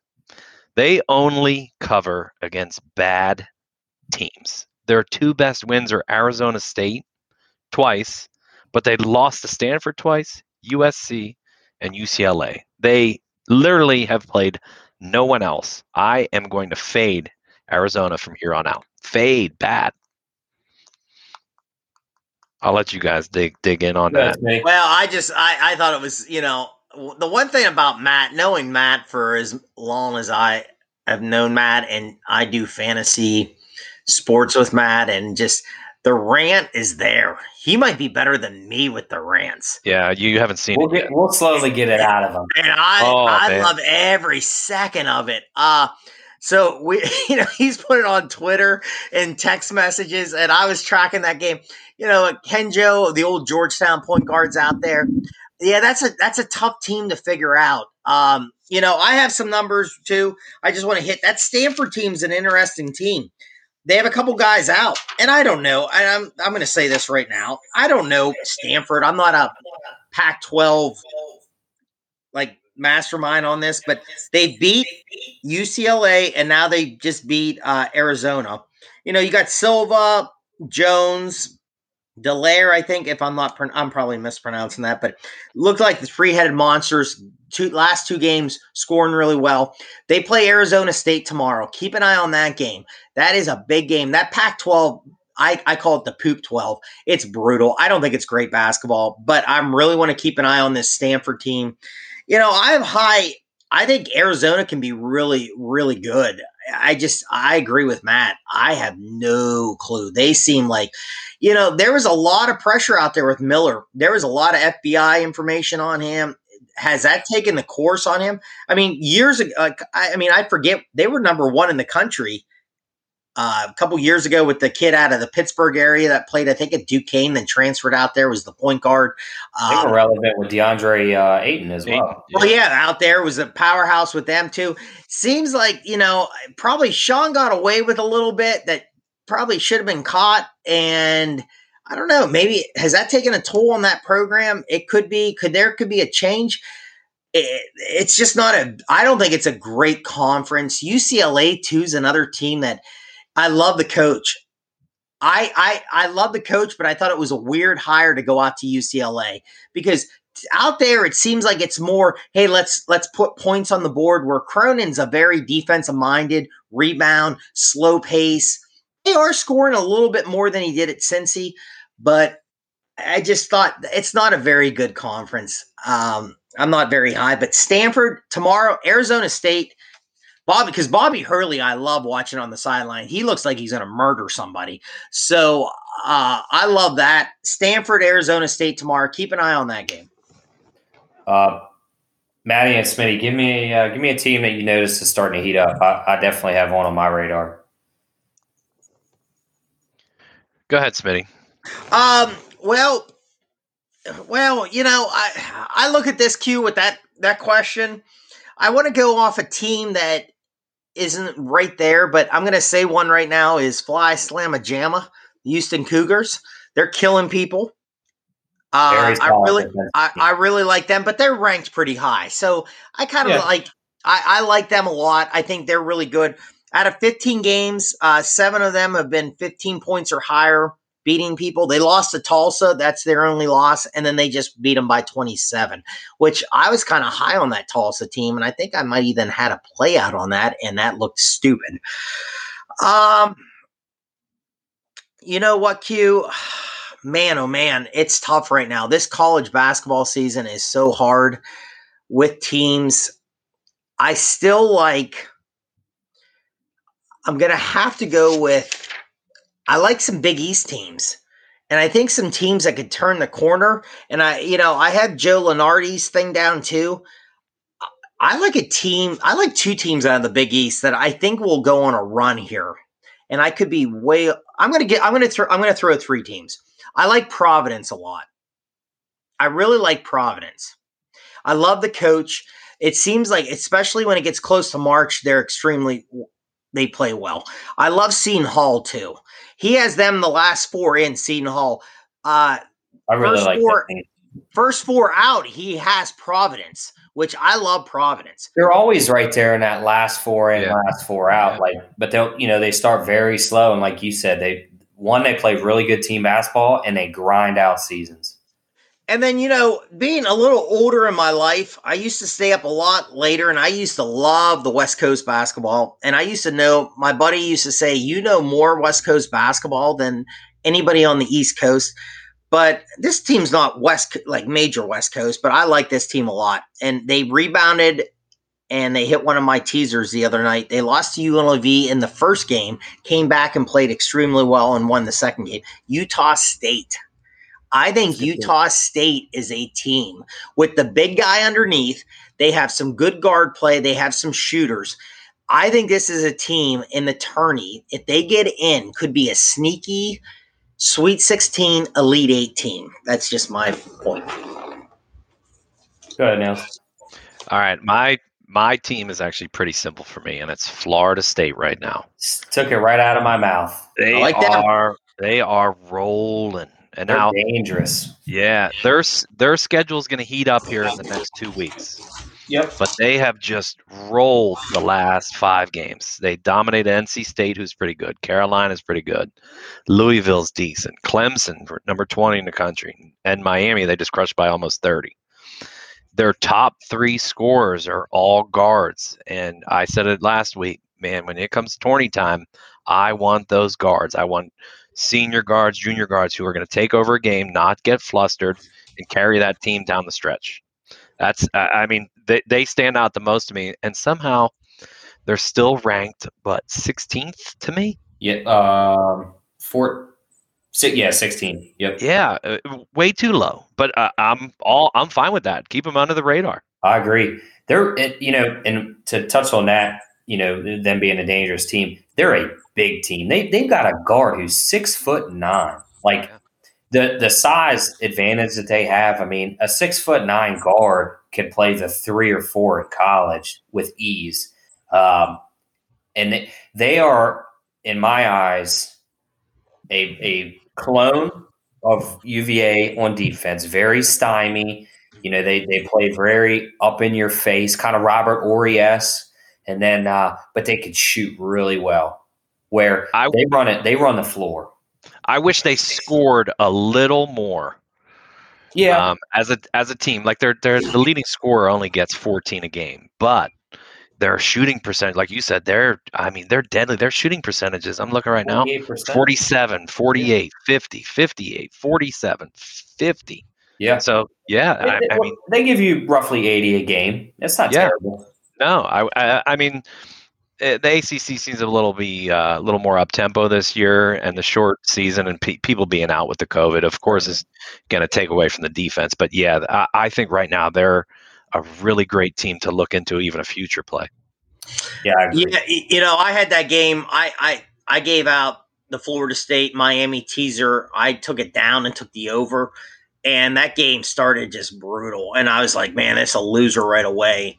Speaker 2: They only cover against bad teams. Their two best wins are Arizona State twice, but they lost to Stanford twice, USC, and UCLA. They literally have played no one else. I am going to fade Arizona from here on out. Fade bad. I'll let you guys dig dig in on that.
Speaker 3: Well, I just I, I thought it was you know the one thing about Matt, knowing Matt for as long as I have known Matt, and I do fantasy sports with Matt, and just the rant is there. He might be better than me with the rants.
Speaker 2: Yeah, you haven't seen
Speaker 1: we'll
Speaker 2: it.
Speaker 1: Get, we'll slowly get it out of him,
Speaker 3: and I oh, I love every second of it. Uh so we, you know, he's put it on Twitter and text messages, and I was tracking that game. You know, Kenjo, the old Georgetown point guards out there. Yeah, that's a that's a tough team to figure out. Um, you know, I have some numbers too. I just want to hit that Stanford team's an interesting team. They have a couple guys out, and I don't know. I'm I'm going to say this right now. I don't know Stanford. I'm not a Pac-12 like mastermind on this, but they beat UCLA and now they just beat uh, Arizona. You know, you got Silva, Jones, Delaire, I think, if I'm not, I'm probably mispronouncing that, but looked like the three headed monsters two last two games scoring really well. They play Arizona State tomorrow. Keep an eye on that game. That is a big game. That Pac-12 I, I call it the poop 12. It's brutal. I don't think it's great basketball, but I am really want to keep an eye on this Stanford team. You know, I'm high I think Arizona can be really, really good. I just, I agree with Matt. I have no clue. They seem like, you know, there was a lot of pressure out there with Miller. There was a lot of FBI information on him. Has that taken the course on him? I mean, years ago, I mean, I forget they were number one in the country uh, a couple years ago with the kid out of the Pittsburgh area that played, I think, at Duquesne, then transferred out there, was the point guard.
Speaker 1: Um, they were relevant with DeAndre uh, Ayton as well.
Speaker 3: Well, yeah, out there was a powerhouse with them too. Seems like, you know, probably Sean got away with a little bit that probably should have been caught. And I don't know, maybe has that taken a toll on that program? It could be, could there could be a change? It, it's just not a, I don't think it's a great conference. UCLA too is another team that – I love the coach. I, I I love the coach, but I thought it was a weird hire to go out to UCLA because out there it seems like it's more, hey, let's let's put points on the board. Where Cronin's a very defensive minded, rebound, slow pace. They are scoring a little bit more than he did at Cincy, but I just thought it's not a very good conference. Um, I'm not very high, but Stanford tomorrow, Arizona State Bobby, because Bobby Hurley, I love watching on the sideline. He looks like he's going to murder somebody. So uh, I love that. Stanford, Arizona State tomorrow. Keep an eye on that game.
Speaker 1: Uh, Maddie and Smitty, give me uh, give me a team that you notice is starting to heat up. I, I definitely have one on my radar.
Speaker 2: Go ahead, Smitty.
Speaker 3: Um. Well. Well, you know, I I look at this Q with that that question. I want to go off a team that isn't right there, but I'm going to say one right now is Phi Slama Jama, Houston Cougars. They're killing people. Uh, I really, I, I, really like them, but they're ranked pretty high. So I kind of yeah. like, I, I, like them a lot. I think they're really good. Out of 15 games, uh, seven of them have been 15 points or higher beating people. They lost to Tulsa. That's their only loss. And then they just beat them by 27, which I was kind of high on that Tulsa team. And I think I might even had a play out on that. And that looked stupid. Um, you know what, Q? Man, oh man, it's tough right now. This college basketball season is so hard with teams. I still like, I'm going to have to go with I like some Big East teams. And I think some teams that could turn the corner. And I, you know, I have Joe Lunardi's thing down too. I like a team. I like two teams out of the Big East that I think will go on a run here. And I could be way. I'm gonna get. I'm gonna throw. I'm gonna throw three teams. I like Providence a lot. I really like Providence. I love the coach. It seems like, especially when it gets close to March, they're extremely. They play well. I love Seton Hall too. He has them the last four in Seton Hall. Uh,
Speaker 1: I really like
Speaker 3: four, First four out, he has Providence, which I love Providence.
Speaker 1: They're always right there in that last four in, yeah. last four out. Yeah. Like, but they'll, you know, they start very slow, and like you said, they one they play really good team basketball, and they grind out seasons.
Speaker 3: And then, you know, being a little older in my life, I used to stay up a lot later and I used to love the West Coast basketball. And I used to know, my buddy used to say, you know more West Coast basketball than anybody on the East Coast. But this team's not West, like major West Coast, but I like this team a lot. And they rebounded and they hit one of my teasers the other night. They lost to UNLV in the first game, came back and played extremely well and won the second game. Utah State I think Utah State is a team with the big guy underneath. They have some good guard play, they have some shooters. I think this is a team in the tourney, if they get in, could be a sneaky Sweet 16, Elite 8 team. That's just my point.
Speaker 1: Go ahead, Neil.
Speaker 2: All right. My my team is actually pretty simple for me, and it's Florida State right now.
Speaker 1: Took it right out of my mouth.
Speaker 2: They like are they are rolling. And
Speaker 1: They're
Speaker 2: now
Speaker 1: dangerous.
Speaker 2: Yeah, their their schedule is going to heat up here in the next two weeks.
Speaker 1: Yep.
Speaker 2: But they have just rolled the last five games. They dominated NC State, who's pretty good. Carolina's pretty good. Louisville's decent. Clemson, number 20 in the country. And Miami, they just crushed by almost 30. their top three scorers are all guards. And I said it last week, man, when it comes to tourney time, I want those guards. I want senior guards, junior guards who are going to take over a game, not get flustered, and carry that team down the stretch. That's, I mean, they, they stand out the most to me. And somehow they're still ranked, but 16th to me.
Speaker 1: Yeah, um, four, six, yeah, sixteen. Yep.
Speaker 2: Yeah, uh, way too low. But uh, I'm all I'm fine with that. Keep them under the radar.
Speaker 1: I agree. They're, you know, and to touch on that, you know, them being a dangerous team, they're a big team. They they've got a guard who's six foot nine. Like the the size advantage that they have. I mean, a six foot nine guard could play the three or four at college with ease. Um, and they, they are, in my eyes, a a clone of UVA on defense. Very stymie. You know, they they play very up in your face, kind of Robert Orias, and then uh, but they could shoot really well. Where
Speaker 2: I-
Speaker 1: they run it, they run the floor.
Speaker 2: I wish they scored a little more.
Speaker 1: Yeah,
Speaker 2: Um, as a as a team, like they're they're the leading scorer only gets 14 a game, but their shooting percentage, like you said, they're I mean they're deadly. Their shooting percentages. I'm looking right now.
Speaker 1: 48%.
Speaker 2: 47, 48, 50, 58, 47, 50.
Speaker 1: Yeah,
Speaker 2: So yeah, I, I mean
Speaker 1: they give you roughly eighty a game. That's not
Speaker 2: Yeah.
Speaker 1: terrible.
Speaker 2: No, I, I, I mean, eh, the ACC seems a little be uh, a little more up tempo this year, and the short season and pe- people being out with the COVID, of course, is going to take away from the defense. But yeah, I, I think right now they're a really great team to look into even a future play.
Speaker 1: Yeah, I agree.
Speaker 3: Yeah, you know, I had that game. I I I gave out the Florida State Miami teaser. I took it down and took the over, and that game started just brutal. And I was like, man, it's a loser right away.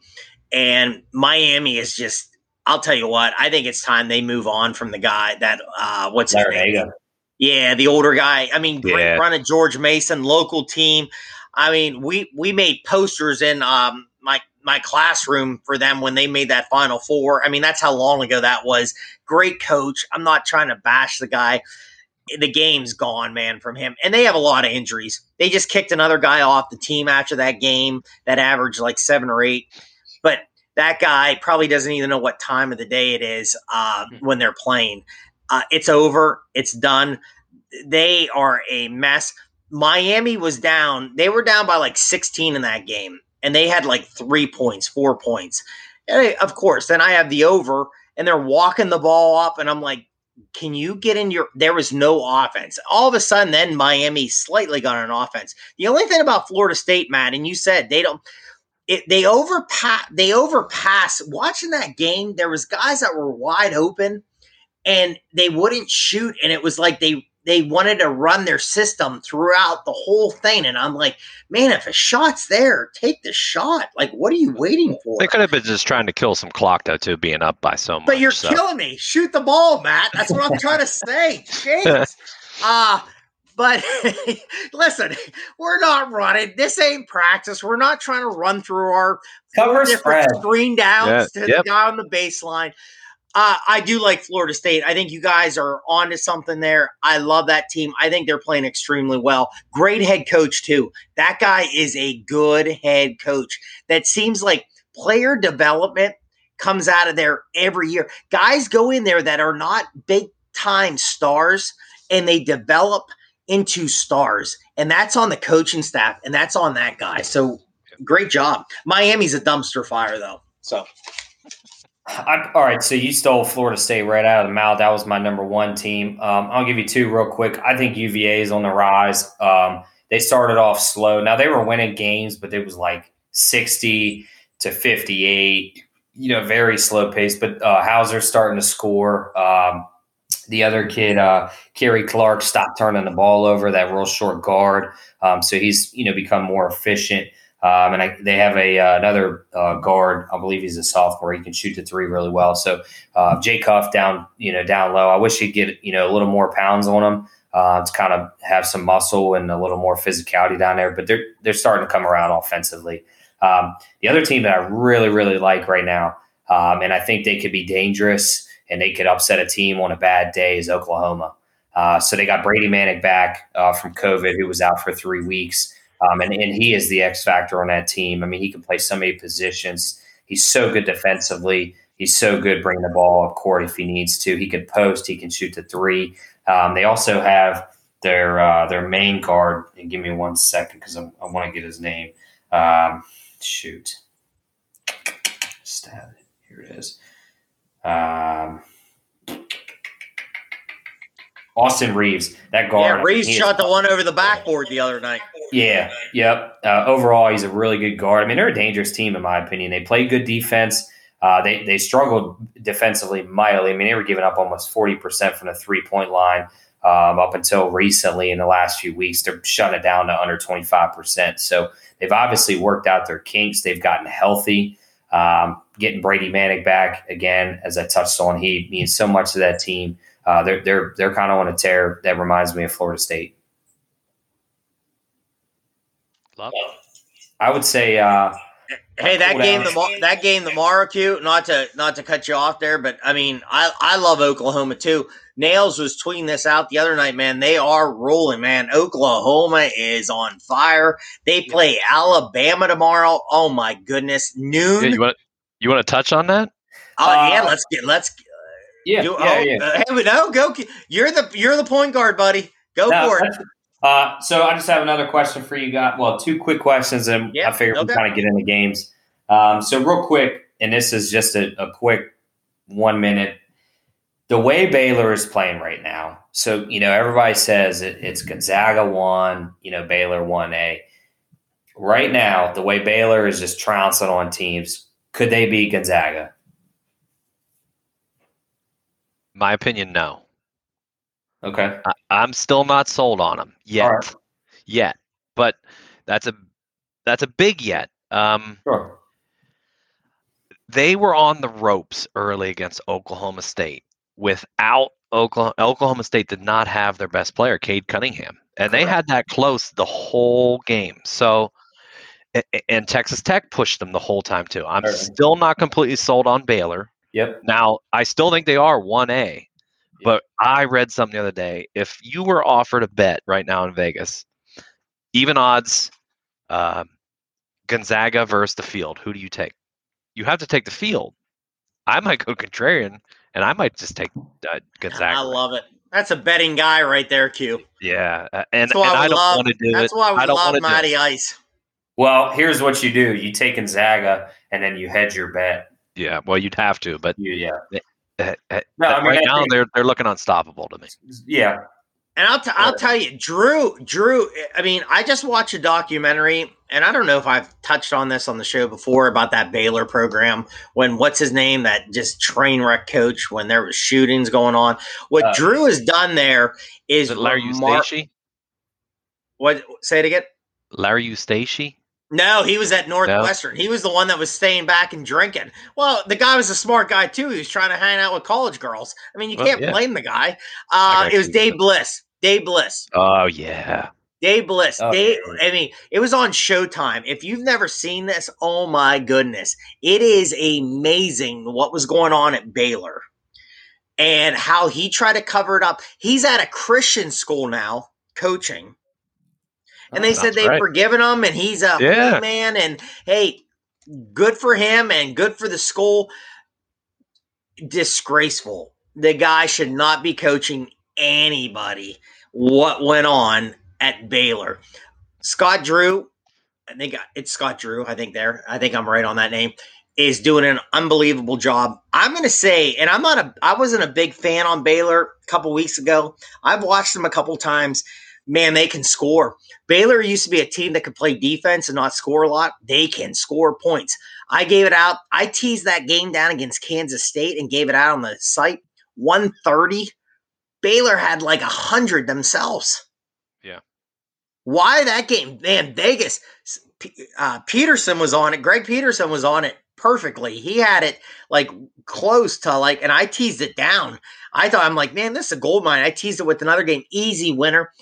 Speaker 3: And Miami is just. I'll tell you what. I think it's time they move on from the guy that uh, what's his name?
Speaker 1: Larrañaga.
Speaker 3: Yeah, the older guy. I mean, great
Speaker 2: Yeah.
Speaker 3: run of George Mason, local team. I mean, we we made posters in um my my classroom for them when they made that Final Four. I mean, that's how long ago that was. Great coach. I'm not trying to bash the guy. The game's gone, man, from him. And they have a lot of injuries. They just kicked another guy off the team after that game that averaged like seven or eight. But that guy probably doesn't even know what time of the day it is uh, when they're playing. Uh, it's over. It's done. They are a mess. Miami was down. They were down by like 16 in that game, and they had like three points, four points. And of course, then I have the over, and they're walking the ball up, and I'm like, can you get in your? There was no offense. All of a sudden, then Miami slightly got an offense. The only thing about Florida State, Matt, and you said they don't. It, they overpass. They overpass. Watching that game, there was guys that were wide open, and they wouldn't shoot, and it was like they they wanted to run their system throughout the whole thing. And I'm like, man, if a shot's there, take the shot. Like, what are you waiting for?
Speaker 2: They could have been just trying to kill some clock though, too, being up by so much.
Speaker 3: But you're
Speaker 2: so.
Speaker 3: killing me. Shoot the ball, Matt. That's what I'm trying to say. Jeez. Uh, but listen, we're not running. This ain't practice. We're not trying to run through our
Speaker 1: Cover
Speaker 3: different
Speaker 1: spread.
Speaker 3: screen downs
Speaker 2: Yeah,
Speaker 3: to
Speaker 2: yep.
Speaker 3: the guy on the baseline. Uh, I do like Florida State. I think you guys are onto something there. I love that team. I think they're playing extremely well. Great head coach, too. That guy is a good head coach. That seems like player development comes out of there every year. Guys go in there that are not big time stars and they develop into stars. And that's on the coaching staff and that's on that guy. So great job. Miami's a dumpster fire, though. So.
Speaker 1: I, all right, so you stole Florida State right out of the mouth. That was my number one team. Um, I'll give you two real quick. I think UVA is on the rise. Um, they started off slow. Now they were winning games, but it was like sixty to fifty-eight. You know, very slow pace. But uh, Hauser's starting to score. Um, the other kid, uh, Kihei Clark, stopped turning the ball over. That real short guard. Um, so he's you know become more efficient. Um, and I, they have a uh, another uh, guard. I believe he's a sophomore. He can shoot the three really well. So uh, Jay Huff down, you know, down low. I wish he'd get you know a little more pounds on him uh, to kind of have some muscle and a little more physicality down there. But they're they're starting to come around offensively. Um, the other team that I really really like right now, um, and I think they could be dangerous and they could upset a team on a bad day is Oklahoma. Uh, so they got Brady Manek back uh, from COVID, who was out for three weeks. Um, and, and he is the X factor on that team. I mean, he can play so many positions. He's so good defensively. He's so good bringing the ball up court if he needs to. He can post. He can shoot the three. Um, they also have their uh, their main guard. And give me one second because I, I want to get his name. Um, shoot, stab it. Here it is. Um, Austin Reaves, that guard.
Speaker 3: Yeah,
Speaker 1: Reaves
Speaker 3: shot the one over the backboard the other night.
Speaker 1: yeah, yep. Uh, overall, he's a really good guard. I mean, they're a dangerous team in my opinion. They play good defense. Uh, they they struggled defensively mightily. I mean, they were giving up almost forty percent from the three point line um, up until recently. In the last few weeks, they're shutting it down to under twenty five percent. So they've obviously worked out their kinks. They've gotten healthy. Um, getting Brady Manek back again, as I touched on, he means so much to that team. Uh, they're they're they're kind of on a tear. That reminds me of Florida State.
Speaker 2: Love.
Speaker 1: I would say. Uh,
Speaker 3: Hey, that
Speaker 1: Hold
Speaker 3: game,
Speaker 1: on.
Speaker 3: the that game tomorrow, Q. Not to not to cut you off there, but I mean, I I love Oklahoma too. Nails was tweeting this out the other night, man. They are rolling, man. Oklahoma is on fire. They play Alabama tomorrow. Oh my goodness, noon.
Speaker 2: Yeah, you want you want to touch on that?
Speaker 3: oh yeah,
Speaker 1: Uh,
Speaker 3: let's get let's.
Speaker 1: yeah,
Speaker 3: do-
Speaker 1: yeah,
Speaker 3: oh,
Speaker 1: yeah.
Speaker 3: uh, hey, no, go. You're the you're the point guard, buddy. Go
Speaker 1: No,
Speaker 3: for it.
Speaker 1: Uh, so I just have another question for you guys. Well, two quick questions, and
Speaker 3: Yeah,
Speaker 1: I figured we
Speaker 3: okay.
Speaker 1: kind of get into games. Um, so real quick, and this is just a, a quick one minute. The way Baylor is playing right now, so you know everybody says it, it's Gonzaga one, you know Baylor one A. Right now, the way Baylor is just trouncing on teams, could they beat Gonzaga?
Speaker 2: My opinion, no.
Speaker 1: Okay,
Speaker 2: I, I'm still not sold on them yet.
Speaker 1: Right.
Speaker 2: Yet, but that's a that's a big yet. Um,
Speaker 1: sure.
Speaker 2: they were on the ropes early against Oklahoma State. Without Oklahoma, Oklahoma State did not have their best player, Cade Cunningham, and they had that close the whole game. So, and Texas Tech pushed them the whole time too. I'm
Speaker 1: Sure.
Speaker 2: still not completely sold on Baylor.
Speaker 1: Yep.
Speaker 2: Now, I still think they are 1A, but I read something the other day. If you were offered a bet right now in Vegas, even odds, um, Gonzaga versus the field, who do you take? You have to take the field. I might go contrarian, and I might just take uh, Gonzaga.
Speaker 3: I love it. That's a betting guy right there, Q.
Speaker 2: yeah, uh, and,
Speaker 3: That's why
Speaker 2: and I don't
Speaker 3: love.
Speaker 2: want to do
Speaker 3: That's
Speaker 2: it.
Speaker 3: why we
Speaker 2: I don't
Speaker 3: love
Speaker 2: wanna do it.
Speaker 3: Matty Ice.
Speaker 1: Well, here's what you do: you take Gonzaga, and then you hedge your bet.
Speaker 2: Yeah, well, you'd have to, but
Speaker 1: You, yeah,
Speaker 2: uh, uh,
Speaker 1: No, I mean,
Speaker 2: right
Speaker 1: I
Speaker 2: now
Speaker 1: think-
Speaker 2: they're they're looking unstoppable to me.
Speaker 1: yeah.
Speaker 3: And I'll t- I'll tell you, Drew, Drew. I mean, I just watched a documentary, and I don't know if I've touched on this on the show before about that Baylor program when what's his name that just train wreck coach when there was shootings going on. What
Speaker 1: Uh,
Speaker 3: Drew has done there is
Speaker 2: Is it Larry
Speaker 3: remar-
Speaker 2: Eustace?
Speaker 3: What? Say it again.
Speaker 2: Larry Eustace?
Speaker 3: No, he was at Northwestern. He was the one that was staying back and drinking. Well, the guy was a smart guy too. He was trying to hang out with college girls. I mean, you
Speaker 2: Well,
Speaker 3: can't
Speaker 2: yeah.
Speaker 3: blame the guy. Uh, it was. Dave Bliss. Dave Bliss.
Speaker 2: Oh yeah.
Speaker 3: Dave Bliss.
Speaker 1: Oh,
Speaker 3: Dave. I mean, it was on Showtime. If you've never seen this, oh my goodness. It is amazing what was going on at Baylor and how he tried to cover it up. He's at a Christian school now coaching. Oh, and they
Speaker 2: Oh,
Speaker 3: said they've
Speaker 2: right.
Speaker 3: forgiven him and he's a
Speaker 2: Yeah.
Speaker 3: man. And hey, good for him and good for the school. Disgraceful. The guy should not be coaching anybody. What went on at Baylor? Scott Drew, I think it's Scott Drew. I think there. I think I'm right on that name. Is doing an unbelievable job. I'm going to say, and I'm not a. I wasn't a big fan on Baylor a couple weeks ago. I've watched them a couple times. Man, they can score. Baylor used to be a team that could play defense and not score a lot. They can score points. I gave it out. I teased that game down against Kansas State and gave it out on the site. 130. Baylor had like 100 themselves.
Speaker 2: Yeah.
Speaker 3: Why that game? Man, Vegas. Uh, Peterson was on it. Greg Peterson was on it perfectly. He had it like close to like, and I teased it down. I thought, I'm like, man, this is a gold mine. I teased it with another game. Easy winner.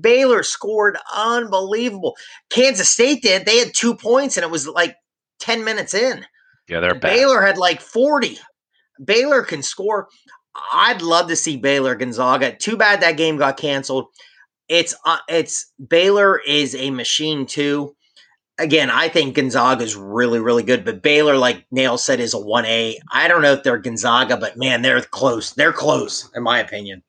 Speaker 3: Baylor scored unbelievable. Kansas State did. They had two points and it was like 10 minutes in.
Speaker 2: Yeah, they're bad.
Speaker 3: Baylor had like 40. Baylor can score. I'd love to see Baylor Gonzaga. Too bad that game got canceled. it's uh, it's Baylor is a machine too. Again, I think Gonzaga is really really good, but Baylor, like Nail said, is a one A. I don't know if they're Gonzaga, but man, they're close. They're close, in my opinion.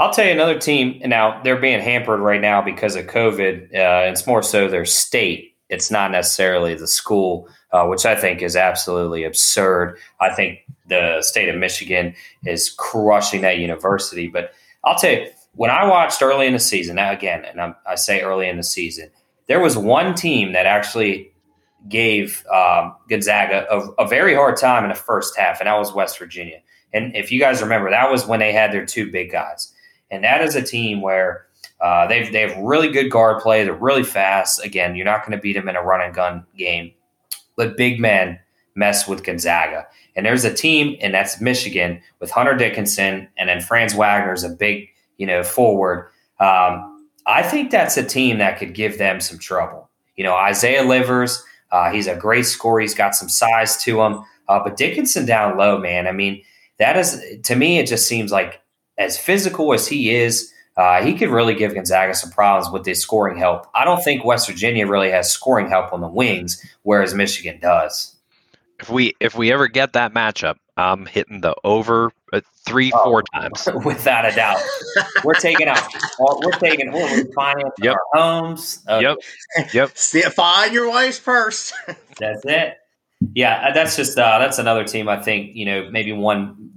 Speaker 1: I'll tell you another team. Now they're being hampered right now because of COVID. Uh, it's more so their state. It's not necessarily the school, uh, which I think is absolutely absurd. I think the state of Michigan is crushing that university. But I'll tell you, when I watched early in the season, now again, and I'm, i say early in the season, there was one team that actually gave um, Gonzaga a, a, very hard time in the first half, and that was West Virginia. And if you guys remember, that was when they had their two big guys. And that is a team where uh, they've they have really good guard play. They're really fast. Again, you're not going to beat them in a run and gun game, but big men mess with Gonzaga. And there's a team, and that's Michigan with Hunter Dickinson, and then Franz Wagner is a big you know forward. Um, I think that's a team that could give them some trouble. You know, Isaiah Livers, uh, he's a great scorer. He's got some size to him. Uh, but Dickinson down low, man. I mean, that is to me, it just seems like as physical as he is, uh, he could really give Gonzaga some problems with his scoring help. I don't think West Virginia really has scoring help on the wings, whereas Michigan does.
Speaker 2: If we if we ever get that matchup, I'm hitting the over uh, three oh, four times
Speaker 1: without a doubt. we're taking out. We're taking. We're refinancing yep. our homes.
Speaker 2: Uh, yep. Yep.
Speaker 3: See, find your wife's purse.
Speaker 1: that's it. Yeah, uh, that's just uh, that's another team. I think you know maybe one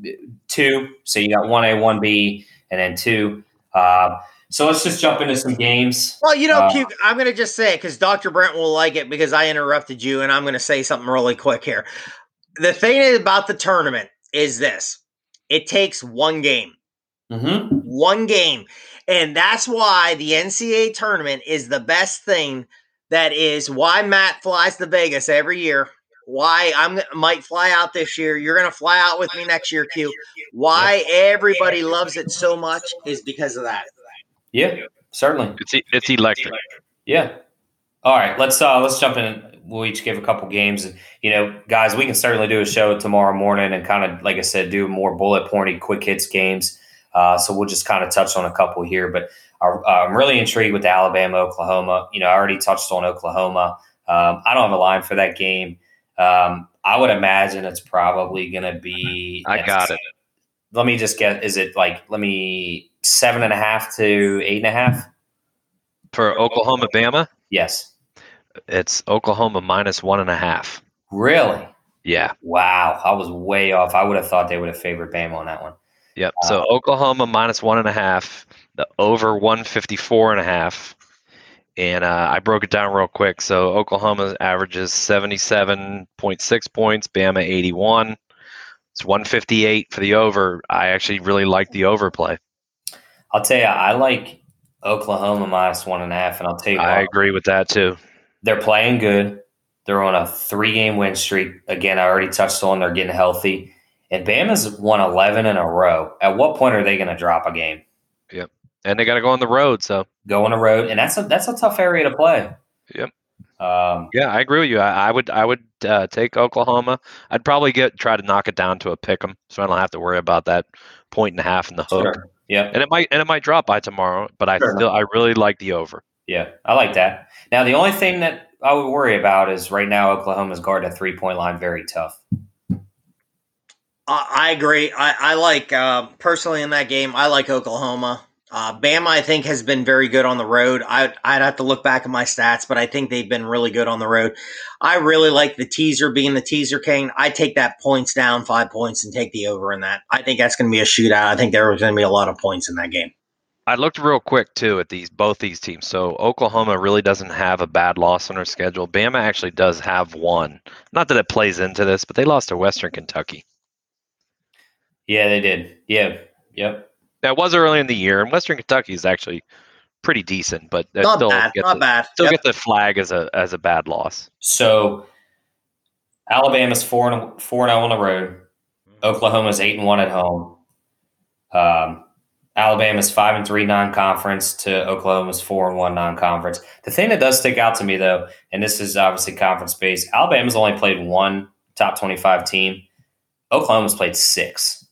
Speaker 1: two. So you got one A, one B, and then two. Uh, so let's just jump into some games.
Speaker 3: Well, you know, uh, Q, I'm going to just say it because Dr. Brent will like it because I interrupted you, and I'm going to say something really quick here. The thing about the tournament is this it takes one game.
Speaker 1: Mm-hmm.
Speaker 3: One game. And that's why the NCAA tournament is the best thing. That is why Matt flies to Vegas every year why I'm might fly out this year. You're going to fly out with me next year, Q. Why everybody loves it so much is because of that.
Speaker 1: Yeah, certainly.
Speaker 2: It's it's electric.
Speaker 1: Yeah. All right, let's uh let's jump in. We'll each give a couple games. And you know, guys, we can certainly do a show tomorrow morning and kind of, like I said, do more bullet pointy, quick hits games. Uh, so we'll just kind of touch on a couple here. But uh, I'm really intrigued with the Alabama Oklahoma. You know, I already touched on Oklahoma. Um, I don't have a line for that game. Um, I would imagine it's probably going to be.
Speaker 2: I got it.
Speaker 1: Let me just get. Is it like? Let me seven and a half to eight and a half
Speaker 2: for Oklahoma, Bama.
Speaker 1: Yes,
Speaker 2: it's Oklahoma minus one and a half.
Speaker 1: Really?
Speaker 2: Yeah.
Speaker 1: Wow, I was way off. I would have thought they would have favored Bama on that one.
Speaker 2: Yep. So uh, Oklahoma minus one and a half. The over 154 and a half and uh, I broke it down real quick. So Oklahoma averages 77.6 points, Bama 81. It's 158 for the over. I actually really like the overplay.
Speaker 1: I'll tell you, I like Oklahoma minus one and a half, and I'll tell you,
Speaker 2: I agree with that too.
Speaker 1: They're playing good. They're on a three-game win streak. Again, I already touched on they're getting healthy, and Bama's won 11 in a row. At what point are they going to drop a game?
Speaker 2: Yep and they got to go on the road. So
Speaker 1: go on the road, and that's a that's a tough area to play.
Speaker 2: Yep.
Speaker 1: Um,
Speaker 2: yeah, I agree with you. I, I would I would uh, take Oklahoma. I'd probably get try to knock it down to a pick 'em, so I don't have to worry about that point and a half in the hook.
Speaker 1: Sure. Yeah,
Speaker 2: and it might and it might drop by tomorrow, but I sure. still I really like the over.
Speaker 1: Yeah, I like that. Now the only thing that I would worry about is right now Oklahoma's guard at three point line very tough.
Speaker 3: I agree. I, I like uh, personally in that game. I like Oklahoma. Uh, Bama, I think, has been very good on the road. I, I'd have to look back at my stats, but I think they've been really good on the road. I really like the teaser being the teaser king. I take that points down five points and take the over in that. I think that's going to be a shootout. I think there was going to be a lot of points in that game.
Speaker 2: I looked real quick too at these both these teams. So Oklahoma really doesn't have a bad loss on their schedule. Bama actually does have one. Not that it plays into this, but they lost to Western Kentucky.
Speaker 1: Yeah, they did. Yeah. Yep.
Speaker 2: That was early in the year, and Western Kentucky is actually pretty decent, but
Speaker 3: not
Speaker 2: still
Speaker 3: bad. Not
Speaker 2: the,
Speaker 3: bad.
Speaker 2: Still yep. get the flag as a as a bad loss.
Speaker 1: So Alabama's four and four and zero oh on the road. Oklahoma's eight and one at home. Um, Alabama's five and three non-conference to Oklahoma's four and one non-conference. The thing that does stick out to me though, and this is obviously conference based, Alabama's only played one top twenty-five team. Oklahoma's played six.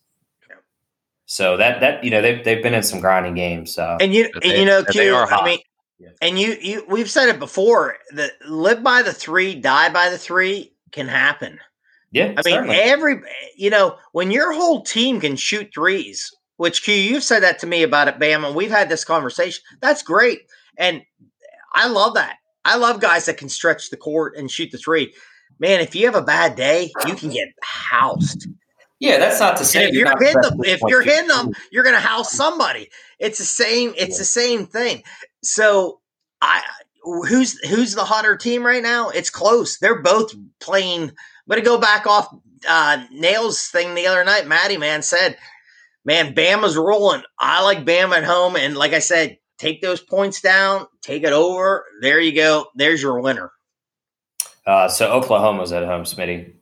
Speaker 1: So that that you know they've they've been in some grinding games. So
Speaker 3: And you,
Speaker 2: But
Speaker 3: and
Speaker 2: they-
Speaker 3: you know,
Speaker 2: and they
Speaker 3: Q,
Speaker 2: are
Speaker 3: I
Speaker 2: hot.
Speaker 3: mean,
Speaker 1: Yeah.
Speaker 3: and you, you, we've said it before. that live by the three, die by the three can happen.
Speaker 1: yeah,
Speaker 3: I mean, every you know, when your whole team can shoot threes, which Q, you've said that to me about it, Bam, and we've had this conversation. That's great, and I love that. I love guys that can stretch the court and shoot the three. Man, if you have a bad day, you can get housed.
Speaker 1: Yeah, that's not to
Speaker 3: And
Speaker 1: say
Speaker 3: if you're
Speaker 1: not
Speaker 3: hitting them, if you're hitting them, you're going to house somebody. It's the same. It's
Speaker 1: Yeah.
Speaker 3: the same thing. So I, who's who's the hotter team right now? It's close. They're both playing. I'm going to go back off uh, Nails thing the other night. Matty man said, "Man, Bama's rolling. I like Bama at home, and like I said, take those points down, take it over. There you go. There's your winner."
Speaker 1: Uh, so Oklahoma's at home, Smitty.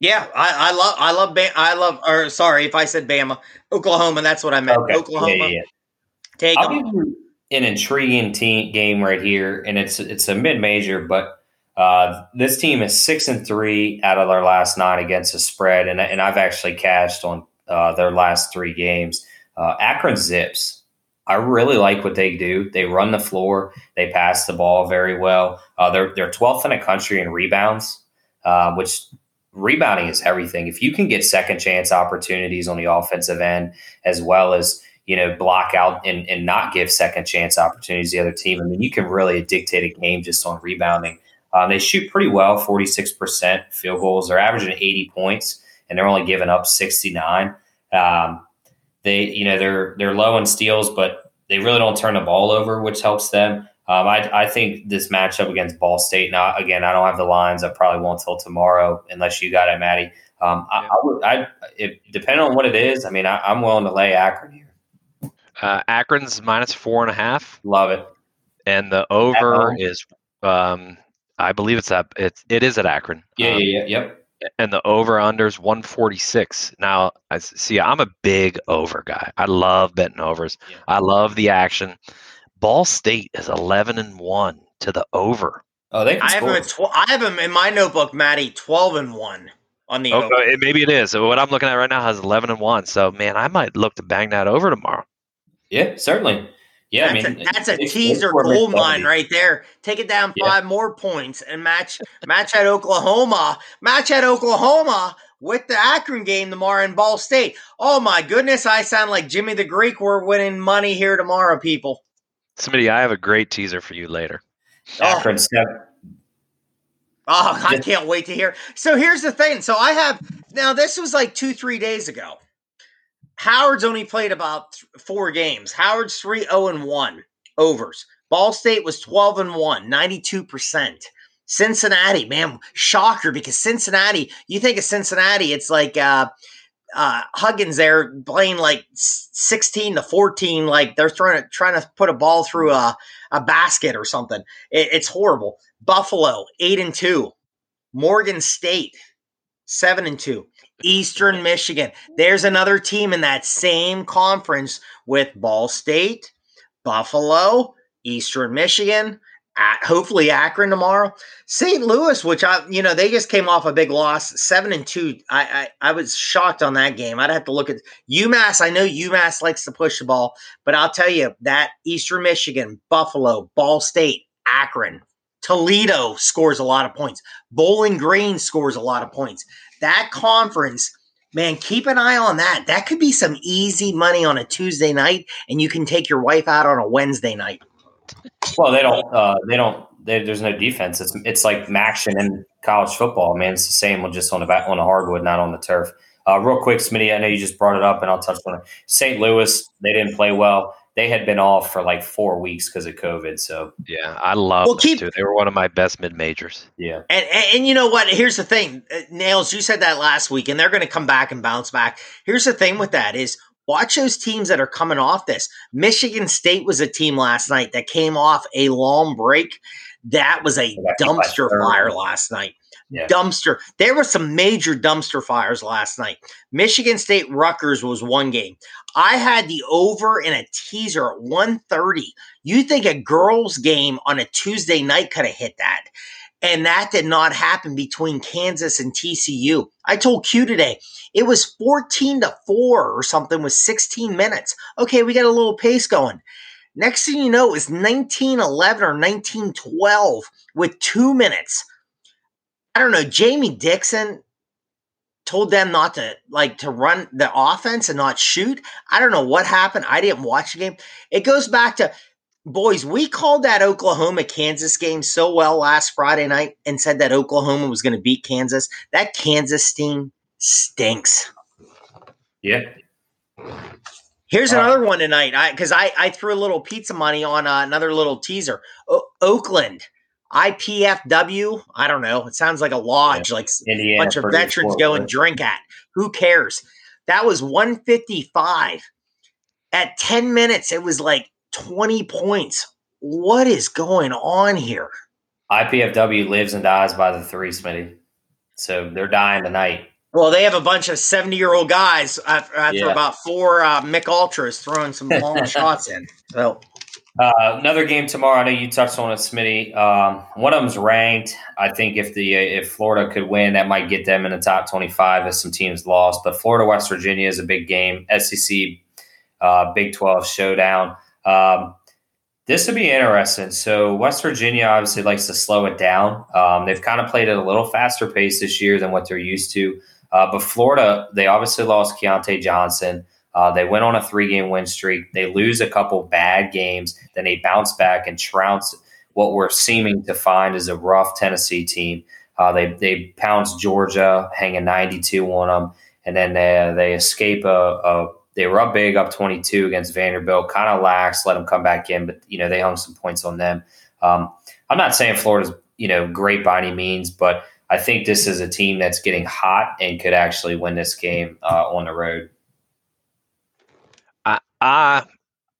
Speaker 3: Yeah, I, I love, I love, Bam, I love. Or sorry, if I said Bama, Oklahoma, that's what I meant.
Speaker 1: Okay.
Speaker 3: Oklahoma,
Speaker 1: Yeah, yeah,
Speaker 3: take
Speaker 1: I'll give you an intriguing team game right here, and it's it's a mid major, but uh, this team is six and three out of their last nine against the spread, and and I've actually cashed on uh, their last three games. Uh, Akron Zips. I really like what they do. They run the floor. They pass the ball very well. Uh, they're they're 12th in the country in rebounds, uh, which rebounding is everything. If you can get second chance opportunities on the offensive end, as well as you know block out and, and not give second chance opportunities to the other team, I mean you can really dictate a game just on rebounding. Um, they shoot pretty well, 46% field goals. They're averaging 80 points, and they're only giving up 69. Um, they, you know, they're they're low in steals, but they really don't turn the ball over, which helps them. Um, I, I think this matchup against Ball State. Now, again, I don't have the lines. I probably won't till tomorrow, unless you got it, Maddie. Um, I, I would, I, if, depending on what it is, I mean, I, I'm willing to lay Akron here.
Speaker 2: Uh, Akron's minus four and a half,
Speaker 1: Love it.
Speaker 2: and the over is, um, I believe it's at it's it is at Akron.
Speaker 1: Yeah,
Speaker 2: Um,
Speaker 1: yeah, yeah, yep.
Speaker 2: and the over under is 146. Now, I see, I'm a big over guy. I love betting overs.
Speaker 1: Yeah.
Speaker 2: I love the action. Ball State is 11 and one to the over.
Speaker 1: Oh, they
Speaker 3: I have
Speaker 1: score.
Speaker 3: him. At tw- I have him in my notebook, Maddie. twelve and one on the. Oh, over.
Speaker 2: Okay, it- maybe it is. So what I'm looking at right now has 11 and one. So man, I might look to bang that over tomorrow.
Speaker 1: Yeah, certainly. Yeah,
Speaker 3: that's
Speaker 1: I mean,
Speaker 3: a, that's a
Speaker 1: they- they
Speaker 3: teaser gold mine right there. Take it down
Speaker 1: Yeah.
Speaker 3: five more points and match match at Oklahoma. Match at Oklahoma with the Akron game tomorrow in Ball State. Oh my goodness, I sound like Jimmy the Greek. We're winning money here tomorrow, people.
Speaker 2: Somebody, I have a great teaser for you later.
Speaker 1: Akron seven.
Speaker 3: Oh, I can't wait to hear. So here's the thing. So I have now. This was like two, three days ago. Howard's only played about th- four games. Howard's 3 0 and 1 overs. Ball State was 12 and 1, 92%. Cincinnati, man, shocker because Cincinnati, you think of Cincinnati, it's like uh, uh, Huggins there playing like 16 to 14, like they're trying to trying to put a ball through a, a basket or something. It, it's horrible. Buffalo, 8 and 2. Morgan State, 7 and 2. Eastern Michigan. There's another team in that same conference with Ball State, Buffalo, Eastern Michigan, hopefully Akron tomorrow. St. Louis, which I, you know, they just came off a big loss, seven and two. I, I, I was shocked on that game. I'd have to look at UMass. I know UMass likes to push the ball, but I'll tell you that Eastern Michigan, Buffalo, Ball State, Akron, Toledo scores a lot of points. Bowling Green scores a lot of points. That conference, man, keep an eye on that. That could be some easy money on a Tuesday night, and you can take your wife out on a Wednesday night.
Speaker 1: Well, they don't. Uh, they don't. They, there's no defense. It's it's like action in college football. Man, it's the same. with Just on the back on the hardwood, not on the turf. Uh, real quick, Smitty. I know you just brought it up, and I'll touch on it. St. Louis, they didn't play well. They had been off for like four weeks because of COVID. So
Speaker 2: Yeah, I love
Speaker 3: Well, keep-
Speaker 2: too. They were one of my best mid majors.
Speaker 1: yeah,
Speaker 3: And, and and you know what? Here's the thing, Uh, Nails. You said that last week, and they're going to come back and bounce back. Here's the thing with that is watch those teams that are coming off this. Michigan State was a team last night that came off a long break. That was a
Speaker 1: They got beat by
Speaker 3: dumpster fire last night.
Speaker 1: Yeah.
Speaker 3: Dumpster. There were some major dumpster fires last night. Michigan State Rutgers was one game. I had the over in a teaser at 130. You think a girls game on a Tuesday night could have hit that? And that did not happen between Kansas and TCU. I told Q today it was 14 to 4 or something with 16 minutes. Okay, we got a little pace going. Next thing you know, it was 1911 or 1912 with two minutes. I don't know. Jamie Dixon told them not to like to run the offense and not shoot. I don't know what happened. I didn't watch the game. It goes back to boys, we called that Oklahoma Kansas game so well last Friday night and said that Oklahoma was going to beat Kansas. That Kansas team stinks.
Speaker 1: Yeah.
Speaker 3: Here's another one tonight. I because I, I threw a little pizza money on uh, another little teaser. O- Oakland IPFW. I don't know. It sounds like a lodge, like a bunch of veterans go and drink at. Who cares? That was 155. At 10 minutes, it was like 20 points. What is going on here?
Speaker 1: IPFW lives and dies by the three, Smitty. So they're dying tonight.
Speaker 3: Well, they have a bunch of 70 year old guys after, after
Speaker 1: Yeah.
Speaker 3: about four uh, Mick Ultras throwing some long shots in. So,
Speaker 1: Uh, another game tomorrow. I know you touched on it, Smitty. Um, one of them's ranked. I think if the if Florida could win, that might get them in the top twenty five. As some teams lost, but Florida West Virginia is a big game. SEC uh, Big Twelve showdown. Um, this would be interesting. So West Virginia obviously likes to slow it down. Um, they've kind of played at a little faster pace this year than what they're used to. Uh, but Florida, they obviously lost Keyontae Johnson. Uh, they went on a three game win streak. They lose a couple bad games, then they bounce back and trounce what we're seeming to find is a rough Tennessee team. Uh, they they pounce Georgia, hanging 92 on them, and then they, they escape a, a they were up big, up 22 against Vanderbilt, kind of lax, let them come back in, but you know they hung some points on them. Um, I'm not saying Florida's you know great by any means, but I think this is a team that's getting hot and could actually win this game uh, on the road.
Speaker 2: I, I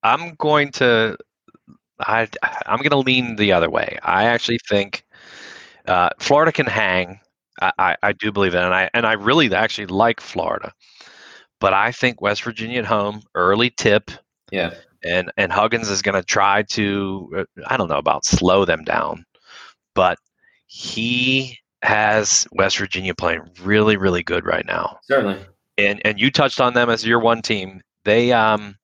Speaker 2: I'm going to I I'm going to lean the other way. I actually think uh, Florida can hang. I, I, I do believe that, and I and I really actually like Florida, but I think West Virginia at home early tip,
Speaker 1: Yeah,
Speaker 2: and and Huggins is going to try to uh, I don't know about slow them down, but he has West Virginia playing really really good right now
Speaker 1: certainly.
Speaker 2: and and you touched on them as your one team. They um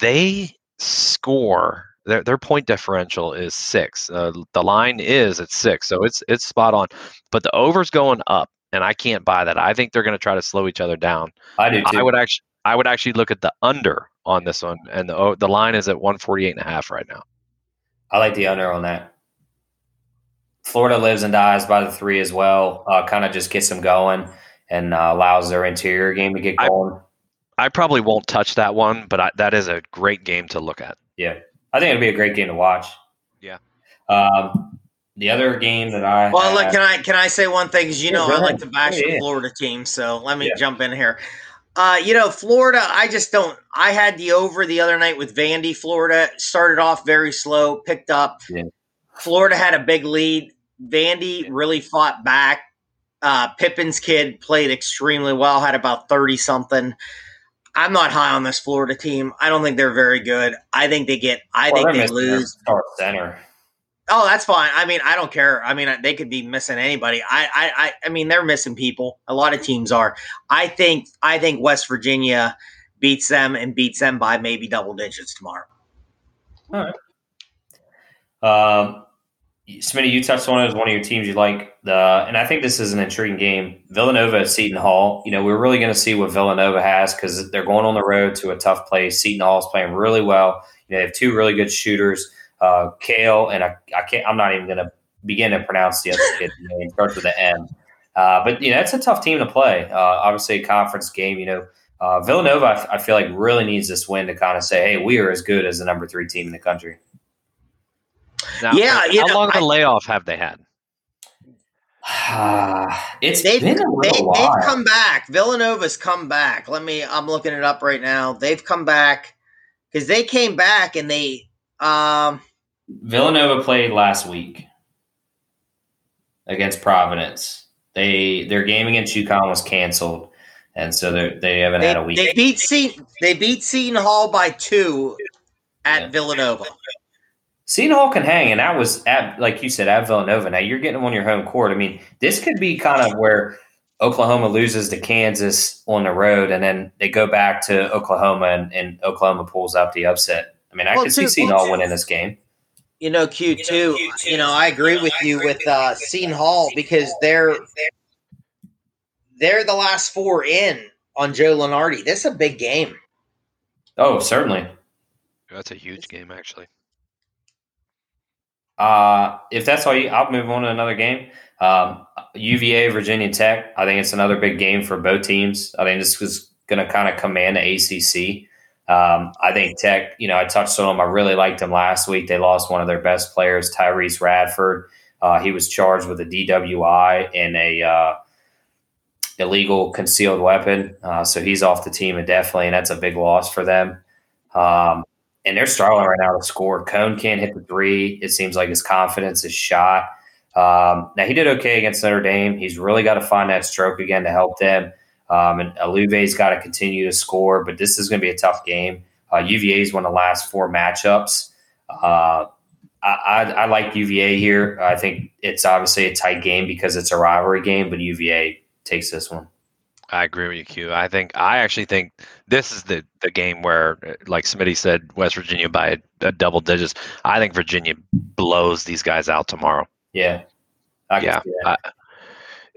Speaker 2: they score their their point differential is six. Uh, the line is at six, so it's it's spot on. But the over's going up, and I can't buy that. I think they're going to try to slow each other down.
Speaker 1: I do too.
Speaker 2: I would actually I would actually look at the under on this one, and the o- the line is at one forty eight and a half right now.
Speaker 1: I like the under on that. Florida lives and dies by the three as well. Uh, kind of just gets them going and uh, allows their interior game to get going.
Speaker 2: I probably won't touch that one, but I, that is a great game to look at.
Speaker 1: yeah, I think it'd be a great game to watch.
Speaker 2: Yeah.
Speaker 1: Um, the other game that I
Speaker 3: well, look, can I can I say one thing? Because you know I like to bash
Speaker 1: Yeah,
Speaker 3: the. Florida team, so let me
Speaker 1: Yeah.
Speaker 3: jump in here. Uh, you know, Florida, I just don't. I had the over the other night with Vandy. Florida started off very slow, picked up.
Speaker 1: Yeah.
Speaker 3: Florida had a big lead. Vandy really fought back. Uh, Pippen's kid played extremely well, had about 30 something. I'm not high on this Florida team. I don't think they're very good. I think they get, I
Speaker 1: Well,
Speaker 3: think they lose.
Speaker 1: Start center.
Speaker 3: Oh, that's fine. I mean, I don't care. I mean, they could be missing anybody. I, I, I, I mean, they're missing people. A lot of teams are. I think, I think West Virginia beats them and beats them by maybe double digits tomorrow.
Speaker 1: Um, Smitty, you touched on it as one of your teams you like. The and I think this is an intriguing game. Villanova at Seton Hall. You know, we're really going to see what Villanova has because they're going on the road to a tough place. Seton Hall is playing really well. You know, they have two really good shooters, uh, Cale and I, I can't. I'm not even going to begin to pronounce the other kid's name. It starts with an M. Uh, but you know, it's a tough team to play. Uh, obviously, a conference game. You know, uh, Villanova. I, f- I feel like really needs this win to kind of say, "Hey, we are as good as the number three team in the country."
Speaker 2: Now,
Speaker 3: Yeah,
Speaker 2: how
Speaker 3: you know,
Speaker 2: long of a
Speaker 3: I-
Speaker 2: layoff have they had?
Speaker 1: it's
Speaker 3: They've,
Speaker 1: been a
Speaker 3: they,
Speaker 1: while.
Speaker 3: they've come back. Villanova's come back. Let me, I'm looking it up right now. They've come back because they came back and they, um,
Speaker 1: Villanova played last week against Providence. They their game against UConn was canceled, and so they they haven't
Speaker 3: they,
Speaker 1: had a week.
Speaker 3: they beat Seton, they beat Seton Hall by two at
Speaker 1: Yeah.
Speaker 3: Villanova.
Speaker 1: Seton Hall can hang, and that was at like you said at Villanova. Now you're getting them on your home court. I mean, this could be kind of where Oklahoma loses to Kansas on the road, and then they go back to Oklahoma, and, and Oklahoma pulls out the upset. I mean, I
Speaker 3: Well,
Speaker 1: could see Seton Hall winning this game.
Speaker 3: You know, Q two. You know, I agree with you with uh, Seton Hall because they're they're the last four in on Joe Lunardi. This is a big game.
Speaker 1: Oh, certainly.
Speaker 2: That's a huge game, actually.
Speaker 1: Uh, if that's all you, I'll move on to another game. Um, UVA, Virginia Tech. I think it's another big game for both teams. I think this is going to kind of command the ACC. Um, I think Tech, you know, I touched on them. I really liked them last week. They lost one of their best players, Tyrece Radford. Uh, he was charged with a DWI and a uh, illegal concealed weapon. Uh, so he's off the team indefinitely, and that's a big loss for them. Um, and they're struggling right now to score. Cone can't hit the three. It seems like his confidence is shot. Um, now he did okay against Notre Dame. He's really got to find that stroke again to help them. Um, and Aluma's got to continue to score, but this is going to be a tough game. Uh, UVA's won the last four matchups. Uh, I, I, I like UVA here. I think it's obviously a tight game because it's a rivalry game, but UVA takes this one.
Speaker 2: I agree with you, Q. I think I actually think this is the the game where, like Smitty said, West Virginia by a, a double digits. I think Virginia blows these guys out tomorrow.
Speaker 1: Yeah. I
Speaker 2: Yeah. I-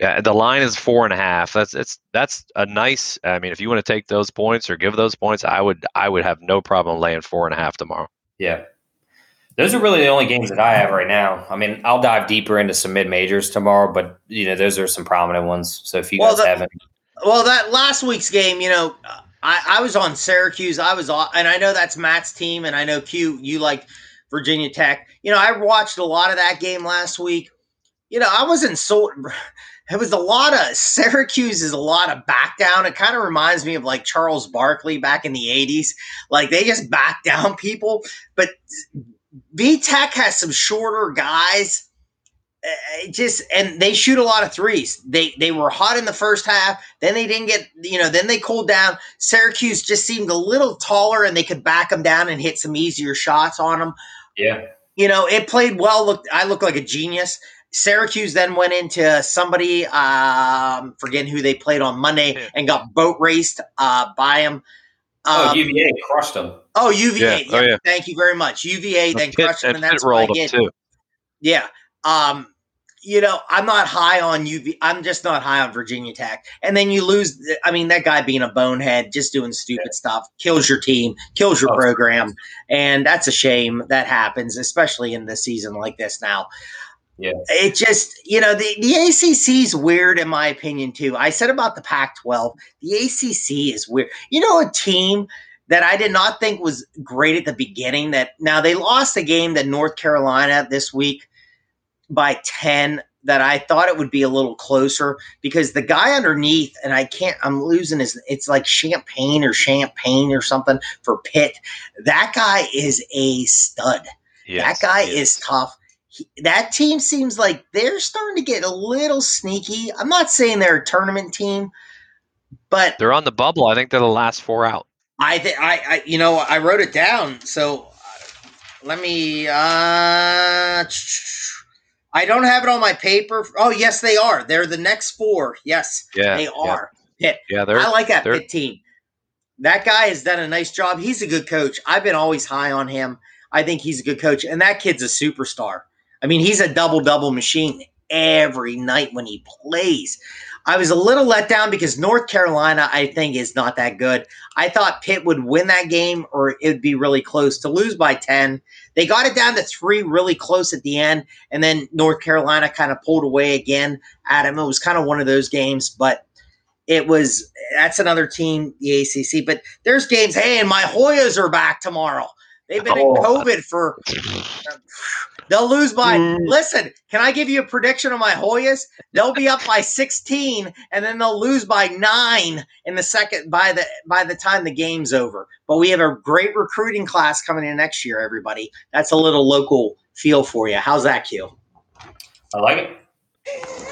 Speaker 2: yeah. The line is four and a half. That's it's that's a nice. I mean, if you want to take those points or give those points, I would I would have no problem laying four and a half tomorrow.
Speaker 1: Yeah. Those are really the only games that I have right now. I mean, I'll dive deeper into some mid majors tomorrow, but you know, those are some prominent ones. So if you
Speaker 3: Well,
Speaker 1: guys
Speaker 3: the-
Speaker 1: haven't,
Speaker 3: Well, that last week's game, you know, I, I was on Syracuse. I was on, and I know that's Matt's team, and I know Q, you like Virginia Tech. You know, I watched a lot of that game last week. You know, I wasn't so. It was a lot of Syracuse is a lot of back down. It kind of reminds me of like Charles Barkley back in the 80s. Like they just back down people. But V Tech has some shorter guys it just and they shoot a lot of threes. They they were hot in the first half, then they didn't get you know then they cooled down. Syracuse just seemed a little taller and they could back them down and hit some easier shots on them.
Speaker 1: yeah.
Speaker 3: You know it played well. Looked I looked like a genius. Syracuse then went into somebody um forgetting who they played on Monday
Speaker 2: Yeah.
Speaker 3: and got boat raced uh, by them.
Speaker 1: Oh,
Speaker 3: Um,
Speaker 1: UVA crushed them.
Speaker 3: oh, UVA.
Speaker 2: Yeah. Oh, yeah.
Speaker 3: Thank you very much. UVA then
Speaker 2: Pitt-
Speaker 3: crushed them, and
Speaker 2: Pitt
Speaker 3: that's what I
Speaker 2: rolled them
Speaker 3: get.
Speaker 2: too.
Speaker 3: Yeah. Um, you know, I'm not high on UV. I'm just not high on Virginia Tech. And then you lose. I mean, that guy being a bonehead, just doing stupid stuff, kills your team, kills your
Speaker 1: Oh.
Speaker 3: program, and that's a shame that happens, especially in the season like this now.
Speaker 1: Yeah.
Speaker 3: It just, you know, the, the ACC is weird in my opinion too. I said about the Pac-12, the ACC is weird. You know, a team that I did not think was great at the beginning. That now they lost a game to North Carolina this week by 10 that I thought it would be a little closer because the guy underneath, and I can't, I'm losing his, it's like champagne or champagne or something for Pitt. That guy is a stud.
Speaker 2: Yes,
Speaker 3: that guy
Speaker 2: yes.
Speaker 3: is tough. He, that team seems like they're starting to get a little sneaky. I'm not saying they're a tournament team, but
Speaker 2: They're on the bubble. I think they're the last four out.
Speaker 3: I think I, I, you know, I wrote it down. So uh, let me. uh I don't have it on my paper. Oh, yes, they are. They're the next four. Yes,
Speaker 2: Yeah,
Speaker 3: they
Speaker 2: yeah.
Speaker 3: are. Pitt.
Speaker 2: Yeah, they're
Speaker 3: I like that Pitt team. That guy has done a nice job. He's a good coach. I've been always high on him. I think he's a good coach, and that kid's a superstar. I mean, he's a double double machine every night when he plays. I was a little let down because North Carolina, I think, is not that good. I thought Pitt would win that game or it would be really close. To lose by 10, they got it down to three really close at the end, and then North Carolina kind of pulled away again at him. It was kind of one of those games, but it was that's another team, the ACC. But there's games. Hey, and my Hoyas are back tomorrow. They've been
Speaker 1: Oh.
Speaker 3: in COVID for. Uh, They'll lose by. Mm. Listen, can I give you a prediction on my Hoyas? They'll be up by 16, and then they'll lose by nine in the second by the by the time the game's over. But we have a great recruiting class coming in next year. Everybody, that's a little local feel for you. How's that, Q?
Speaker 1: I like it.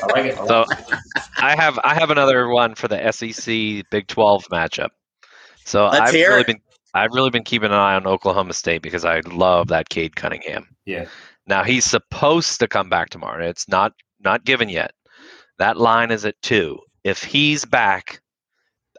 Speaker 1: I like it. I like
Speaker 2: So
Speaker 1: it.
Speaker 2: I have I have another one for the SEC Big 12 matchup. So
Speaker 3: Let's
Speaker 2: I've
Speaker 3: hear
Speaker 2: really
Speaker 3: it.
Speaker 2: been I've really been keeping an eye on Oklahoma State because I love that Cade Cunningham.
Speaker 1: Yeah.
Speaker 2: Now he's supposed to come back tomorrow. It's not not given yet. That line is at two. If he's back,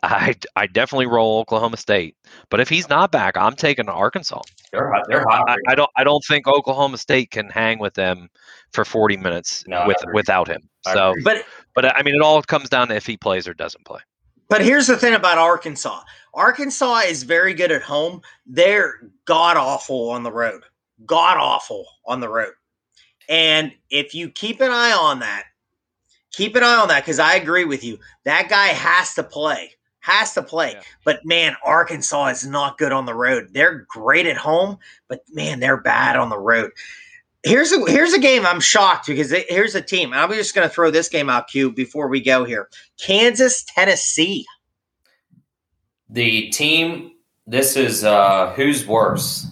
Speaker 2: I I definitely roll Oklahoma State. But if he's not back, I'm taking Arkansas.
Speaker 1: They're hot. They're hot.
Speaker 2: I, I don't I don't think Oklahoma State can hang with them for 40 minutes
Speaker 1: No,
Speaker 2: with without him.
Speaker 1: I
Speaker 2: So,
Speaker 1: agree.
Speaker 3: But
Speaker 2: but I mean, it all comes down to if he plays or doesn't play.
Speaker 3: But here's the thing about Arkansas. Arkansas is very good at home. They're god awful on the road. God awful on the road. And if you keep an eye on that, keep an eye on that because I agree with you. That guy has to play. Has to play.
Speaker 2: Yeah.
Speaker 3: But man, Arkansas is not good on the road. They're great at home, but man, they're bad on the road. Here's a here's a game I'm shocked because it- here's a team. I'm just going to throw this game out, Q, before we go here. Kansas, Tennessee.
Speaker 1: the team. This is uh who's worse.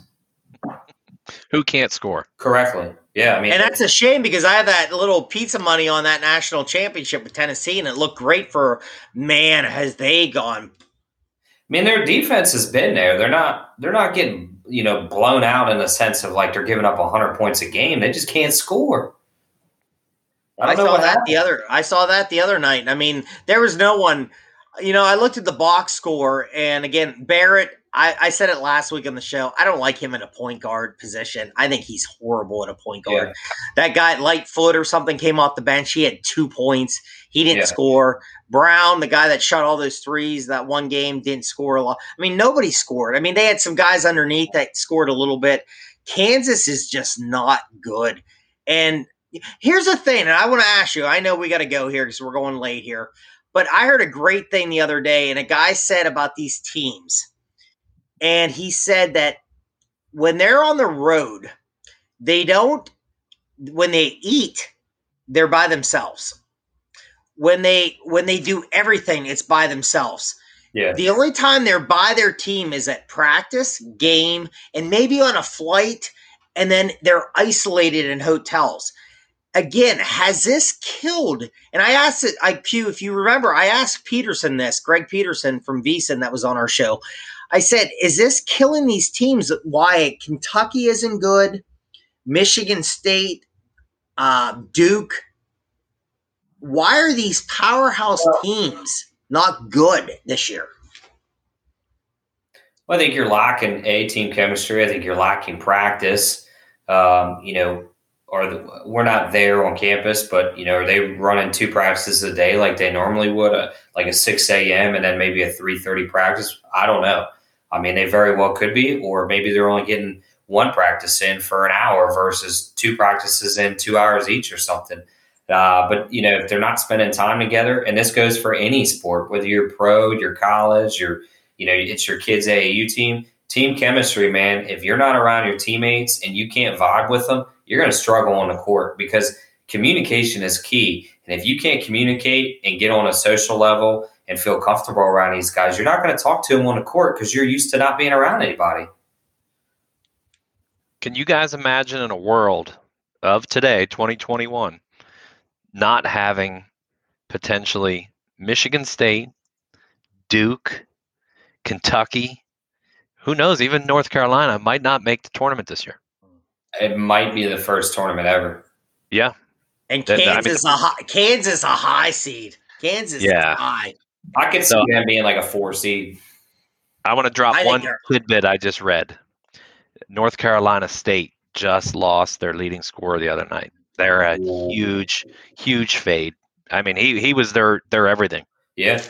Speaker 2: Who can't score?
Speaker 1: Correctly. Yeah. I mean,
Speaker 3: And that's a shame because I had that little pizza money on that national championship with Tennessee, and it looked great for man. Has they gone?
Speaker 1: I mean, their defense has been there. They're not. They're not getting you know blown out in the sense of like they're giving up hundred points a game. They just can't score.
Speaker 3: I,
Speaker 1: know
Speaker 3: saw that
Speaker 1: happened.
Speaker 3: the other. I saw that the other night. I mean, there was no one. You know, I looked at the box score, and again, Barrett. I, I said it last week on the show. I don't like him in a point guard position. I think he's horrible at a point guard.
Speaker 1: Yeah.
Speaker 3: That guy, Lightfoot or something, came off the bench. He had two points. He didn't
Speaker 1: Yeah.
Speaker 3: score. Braun, the guy that shot all those threes that one game, didn't score a lot. I mean, nobody scored. I mean, they had some guys underneath that scored a little bit. Kansas is just not good. And here's the thing, and I want to ask you. I know we got to go here because we're going late here, but I heard a great thing the other day, and a guy said about these teams, and he said that when they're on the road, they don't. When they eat, they're by themselves. When they when they do everything, it's by themselves.
Speaker 1: Yeah.
Speaker 3: The only time they're by their team is at practice, game, and maybe on a flight, and then they're isolated in hotels. Again, has this killed? And I asked it, I Q, if you remember, I asked Peterson this, Greg Peterson from VSiN that was on our show. I said, is this killing these teams? Why Kentucky isn't good, Michigan State, uh, Duke. Why are these powerhouse teams not good this year?
Speaker 1: Well, I think you're lacking a team chemistry. I think you're lacking practice. Um, you know, or the, we're not there on campus, but you know, are they running two practices a day like they normally would, uh, like a six a.m. and then maybe a three thirty practice? I don't know. I mean, they very well could be, or maybe they're only getting one practice in for an hour versus two practices in two hours each or something. Uh, but you know, if they're not spending time together, and this goes for any sport, whether you're pro, your college, your you know, it's your kids' AAU team. Team chemistry, man. If you're not around your teammates and you can't vibe with them, you're going to struggle on the court because communication is key. And if you can't communicate and get on a social level and feel comfortable around these guys, you're not going to talk to them on the court because you're used to not being around anybody.
Speaker 2: Can you guys imagine in a world of today, 2021, not having potentially Michigan State, Duke, Kentucky, who knows, even North Carolina might not make the tournament this year.
Speaker 1: It might be the first tournament ever.
Speaker 2: Yeah.
Speaker 3: And
Speaker 2: That- that- I mean-
Speaker 3: Kansas a high, Kansas a high seed. Kansas
Speaker 2: Yeah.
Speaker 3: is high.
Speaker 1: I could see
Speaker 2: So-
Speaker 1: them being like a four seed.
Speaker 2: I want to drop
Speaker 3: I
Speaker 2: one
Speaker 3: they're-
Speaker 2: tidbit I just read. North Carolina State just lost their leading scorer the other night. They're a huge, huge fade. I mean, he he was their their everything.
Speaker 1: Yeah.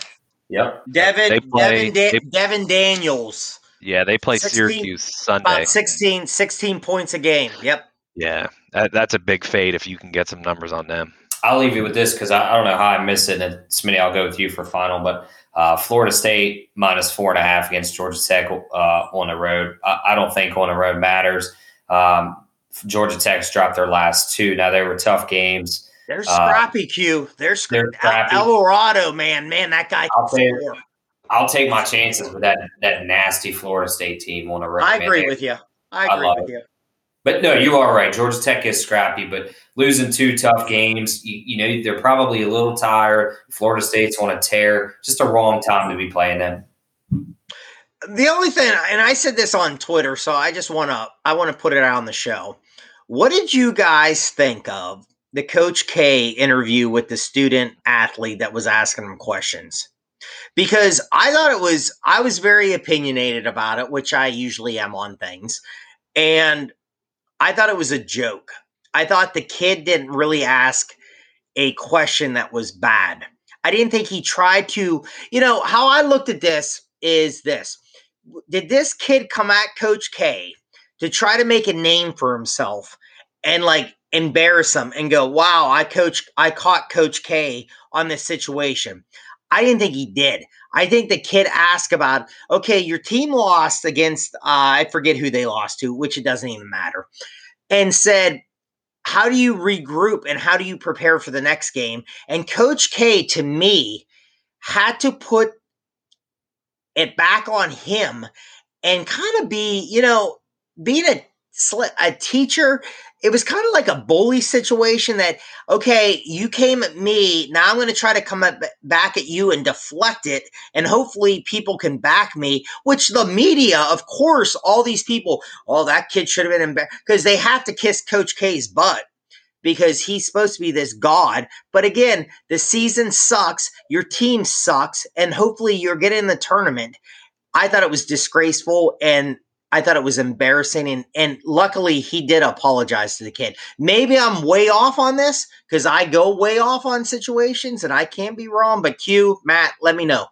Speaker 1: Yep.
Speaker 3: Devon,
Speaker 2: They play-
Speaker 3: Devon, da-
Speaker 2: they-
Speaker 3: Devon Daniels,
Speaker 2: Yeah, they play
Speaker 3: 16
Speaker 2: Syracuse Sunday.
Speaker 3: about 16, 16 points a game. Yep.
Speaker 2: Yeah, that, that's a big fade if you can get some numbers on them.
Speaker 1: I'll leave you with this because I, I don't know how I missed it. And Smitty, I'll go with you for final. But uh, Florida State minus four and a half against Georgia Tech uh, on the road. I, I don't think on the road matters. Um, Georgia Tech's dropped their last two. Now they were tough games.
Speaker 3: They're
Speaker 1: Uh,
Speaker 3: scrappy, Q. They're, sc-
Speaker 1: they're scrappy.
Speaker 3: El- Alvarado, man. Man, that guy
Speaker 1: I'll tell. I'll take my chances with that that nasty Florida State team on the road.
Speaker 3: I agree
Speaker 1: They-
Speaker 3: with you. I
Speaker 1: I
Speaker 3: agree
Speaker 1: love
Speaker 3: with
Speaker 1: it.
Speaker 3: you.
Speaker 1: But no, you are right. Georgia Tech is scrappy, but losing two tough games, you, you know, they're probably a little tired. Florida State's on a tear. Just a wrong time to be playing them.
Speaker 3: The only thing, and I said this on Twitter, so I just want to I want to put it out on the show. What did you guys think of the Coach K interview with the student athlete that was asking him questions? Because I thought it was I was very opinionated about it, which I usually am on things, and I thought it was a joke. I thought the kid didn't really ask a question that was bad. I didn't think he tried to, you know, how I looked at this is this. Did this kid come at Coach K to try to make a name for himself and like embarrass him and go, "Wow, I coach I caught Coach K on this situation." I didn't think he did. I think the kid asked about, "Okay, your team lost against uh, I forget who they lost to, which it doesn't even matter." And said, how do you regroup and how do you prepare for the next game? And Coach K, to me, had to put it back on him and kind of be, you know, being a a teacher it was kind of like a bully situation that okay you came at me now i'm going to try to come at, back at you and deflect it and hopefully people can back me which the media of course all these people oh that kid should have been embarrassed because they have to kiss coach k's butt because he's supposed to be this god but again the season sucks your team sucks and hopefully you're getting the tournament i thought it was disgraceful and I thought it was embarrassing, and and luckily he did apologize to the kid. Maybe I'm way off on this because I go way off on situations, and I can't be wrong. But Q, Matt, let me know.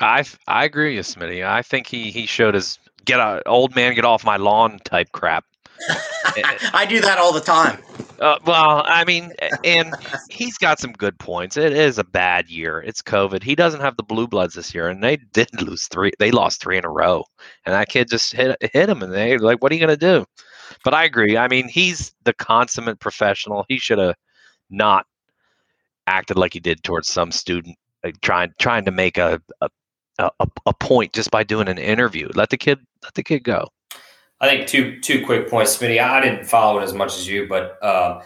Speaker 2: I I agree with Smitty. I think he he showed his get a old man get off my lawn type crap.
Speaker 3: I do that all the time.
Speaker 2: Uh, well, I mean, and he's got some good points. It is a bad year. It's COVID. He doesn't have the blue bloods this year, and they did lose three. They lost three in a row, and that kid just hit hit him, and they like, what are you gonna do? But I agree. I mean, he's the consummate professional. He should have not acted like he did towards some student, like trying trying to make a a, a a point just by doing an interview. Let the kid let the kid go.
Speaker 1: I think two two quick points, Smitty. I didn't follow it as much as you, but um,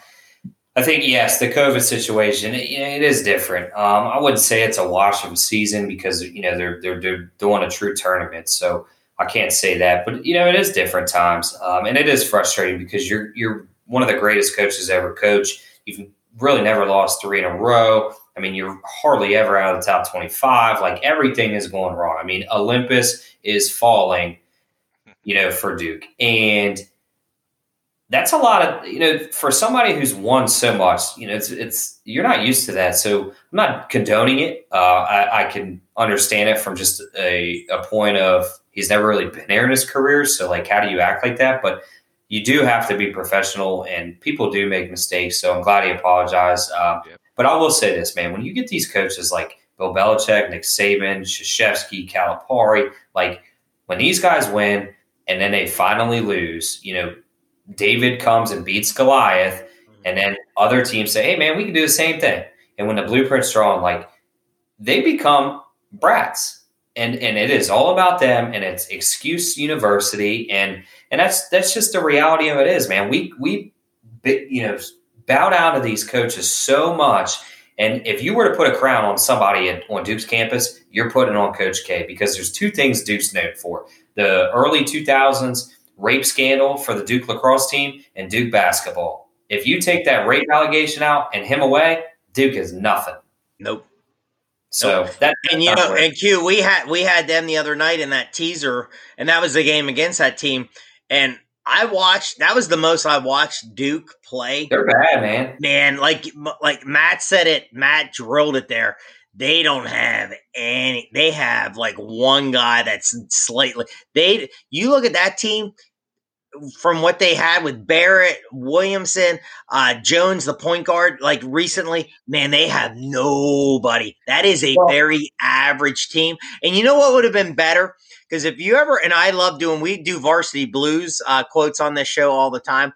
Speaker 1: I think yes, the COVID situation it, it is different. Um, I wouldn't say it's a wash of a season because you know they're they're, they're doing a true tournament, so I can't say that. But you know it is different times, um, and it is frustrating because you're you're one of the greatest coaches ever coached. You've really never lost three in a row. I mean, you're hardly ever out of the top 25. Like everything is going wrong. I mean, Olympus is falling you know, for Duke. And that's a lot of, you know, for somebody who's won so much, you know, it's, it's, you're not used to that. So I'm not condoning it. Uh, I, I can understand it from just a, a point of he's never really been there in his career. So, like, how do you act like that? But you do have to be professional and people do make mistakes. So I'm glad he apologized. Um, yep. But I will say this, man, when you get these coaches like Bill Belichick, Nick Saban, Krzyzewski, Calipari, like when these guys win, and then they finally lose, you know, David comes and beats Goliath, mm-hmm. and then other teams say, "Hey, man, we can do the same thing." And when the blueprint's drawn, like they become brats, and and it is all about them, and it's excuse university, and and that's that's just the reality of it is, man. We we you know bow down to these coaches so much. And if you were to put a crown on somebody at, on Duke's campus, you're putting on Coach K because there's two things Duke's known for the early 2000s rape scandal for the Duke lacrosse team and Duke basketball. If you take that rape allegation out and him away, Duke is nothing.
Speaker 3: Nope.
Speaker 1: So nope. that
Speaker 3: and you know, and Q, we had we had them the other night in that teaser, and that was the game against that team. And I watched. That was the most I watched Duke play.
Speaker 1: They're bad, man.
Speaker 3: Man, like like Matt said it. Matt drilled it there they don't have any they have like one guy that's slightly they you look at that team from what they had with Barrett, Williamson, uh, Jones, the point guard, like recently, man, they have nobody. That is a very average team. And you know what would have been better? Because if you ever, and I love doing, we do varsity blues uh, quotes on this show all the time.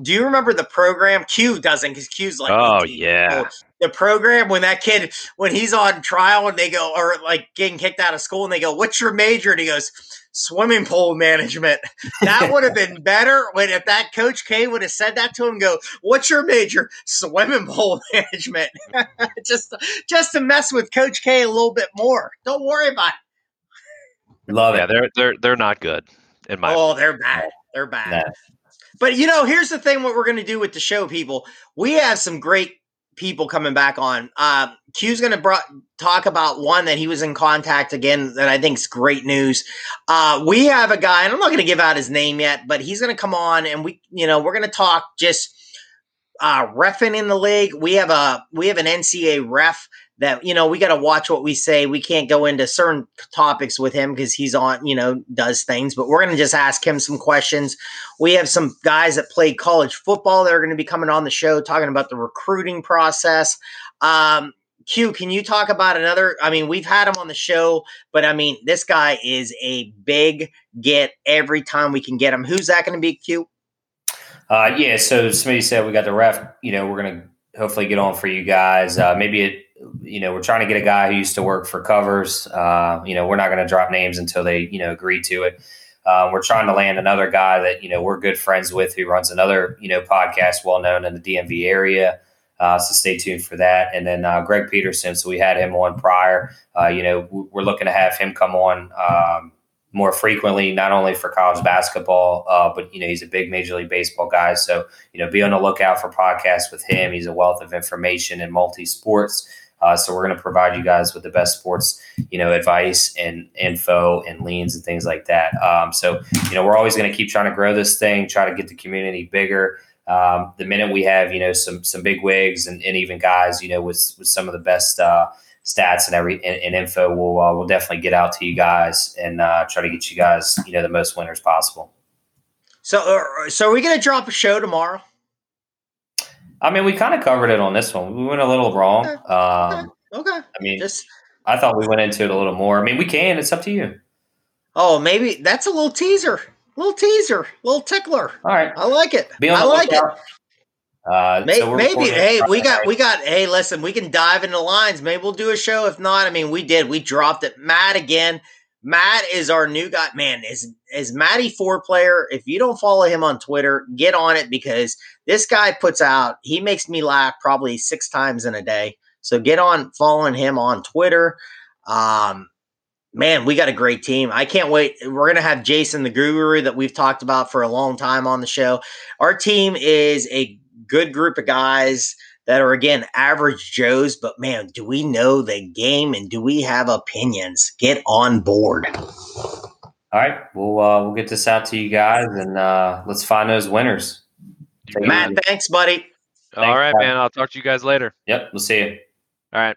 Speaker 3: Do you remember the program? Q doesn't because Q's like,
Speaker 2: oh yeah,
Speaker 3: the program when that kid when he's on trial and they go or like getting kicked out of school and they go, "What's your major?" and he goes, "Swimming pool management." That would have been better when if that Coach K would have said that to him. Go, "What's your major?" Swimming pool management. just just to mess with Coach K a little bit more. Don't worry about it.
Speaker 1: Love
Speaker 2: Yeah,
Speaker 1: it.
Speaker 2: they're they're they're not good in my.
Speaker 3: Oh, they're bad. They're bad.
Speaker 1: Nah.
Speaker 3: But you know, here's the thing: what we're going to do with the show, people. We have some great people coming back on. Uh, Q's going to bro- talk about one that he was in contact again that I think is great news. Uh, we have a guy, and I'm not going to give out his name yet, but he's going to come on, and we, you know, we're going to talk just uh, refing in the league. We have a we have an NCA ref that you know we got to watch what we say. We can't go into certain topics with him because he's on you know does things. But we're to just ask him some questions. We have some guys that played college football that are going to be coming on the show talking about the recruiting process. Um, Q, can you talk about another? I mean, we've had him on the show, but I mean, this guy is a big get every time we can get him. Who's that going to be, Q?
Speaker 1: Uh, yeah, so somebody said we got the ref. You know, we're gonna hopefully get on for you guys. Uh, maybe it, you know, we're trying to get a guy who used to work for covers. Uh, you know, we're not gonna drop names until they, you know, agree to it. Uh, we're trying to land another guy that you know we're good friends with who runs another you know podcast well known in the DMV area. Uh, so stay tuned for that. And then uh, Greg Peterson. So we had him on prior. Uh, you know, we're looking to have him come on. Um, more frequently, not only for college basketball, uh, but you know he's a big Major League Baseball guy. So you know, be on the lookout for podcasts with him. He's a wealth of information in multi sports. Uh, so we're going to provide you guys with the best sports, you know, advice and info and leans and things like that. Um, so you know, we're always going to keep trying to grow this thing, try to get the community bigger. Um, the minute we have, you know, some some big wigs and, and even guys, you know, with with some of the best. Uh, stats and every and, and info we'll uh, we'll definitely get out to you guys and uh, try to get you guys you know the most winners possible.
Speaker 3: So, uh, so are we going to drop a show tomorrow?
Speaker 1: i mean we kind of covered it on this one. We went a little wrong. Um,
Speaker 3: Okay.
Speaker 1: i mean
Speaker 3: Just
Speaker 1: i thought we went into it a little more. I mean we can. It's up to you.
Speaker 3: Oh, maybe that's a little teaser, little teaser, little tickler.
Speaker 1: all right.
Speaker 3: I like it.
Speaker 1: be on
Speaker 3: I
Speaker 1: the
Speaker 3: like it.
Speaker 1: Uh,
Speaker 3: Maybe,
Speaker 1: so
Speaker 3: maybe hey,
Speaker 1: Friday
Speaker 3: we got we got hey, listen, we can dive into lines. Maybe we'll do a show. If not, I mean, we did. We dropped it. Matt again. Matt is our new guy. Man, is is Matty four player? If you don't follow him on Twitter, get on it because this guy puts out. He makes me laugh probably six times in a day. So get on following him on Twitter. Um, man, we got a great team. I can't wait. We're gonna have Jason the Guru that we've talked about for a long time on the show. Our team is a good group of guys that are again average Joes, but man, do we know the game and do we have opinions? Get on board.
Speaker 1: all right we'll uh, we'll get this out to you guys and uh, let's find those winners Take
Speaker 3: Matt, thanks, buddy.
Speaker 2: All
Speaker 1: Thanks,
Speaker 2: right,
Speaker 1: Pat.
Speaker 2: man. I'll talk to you guys later.
Speaker 1: yep we'll see you
Speaker 2: All right.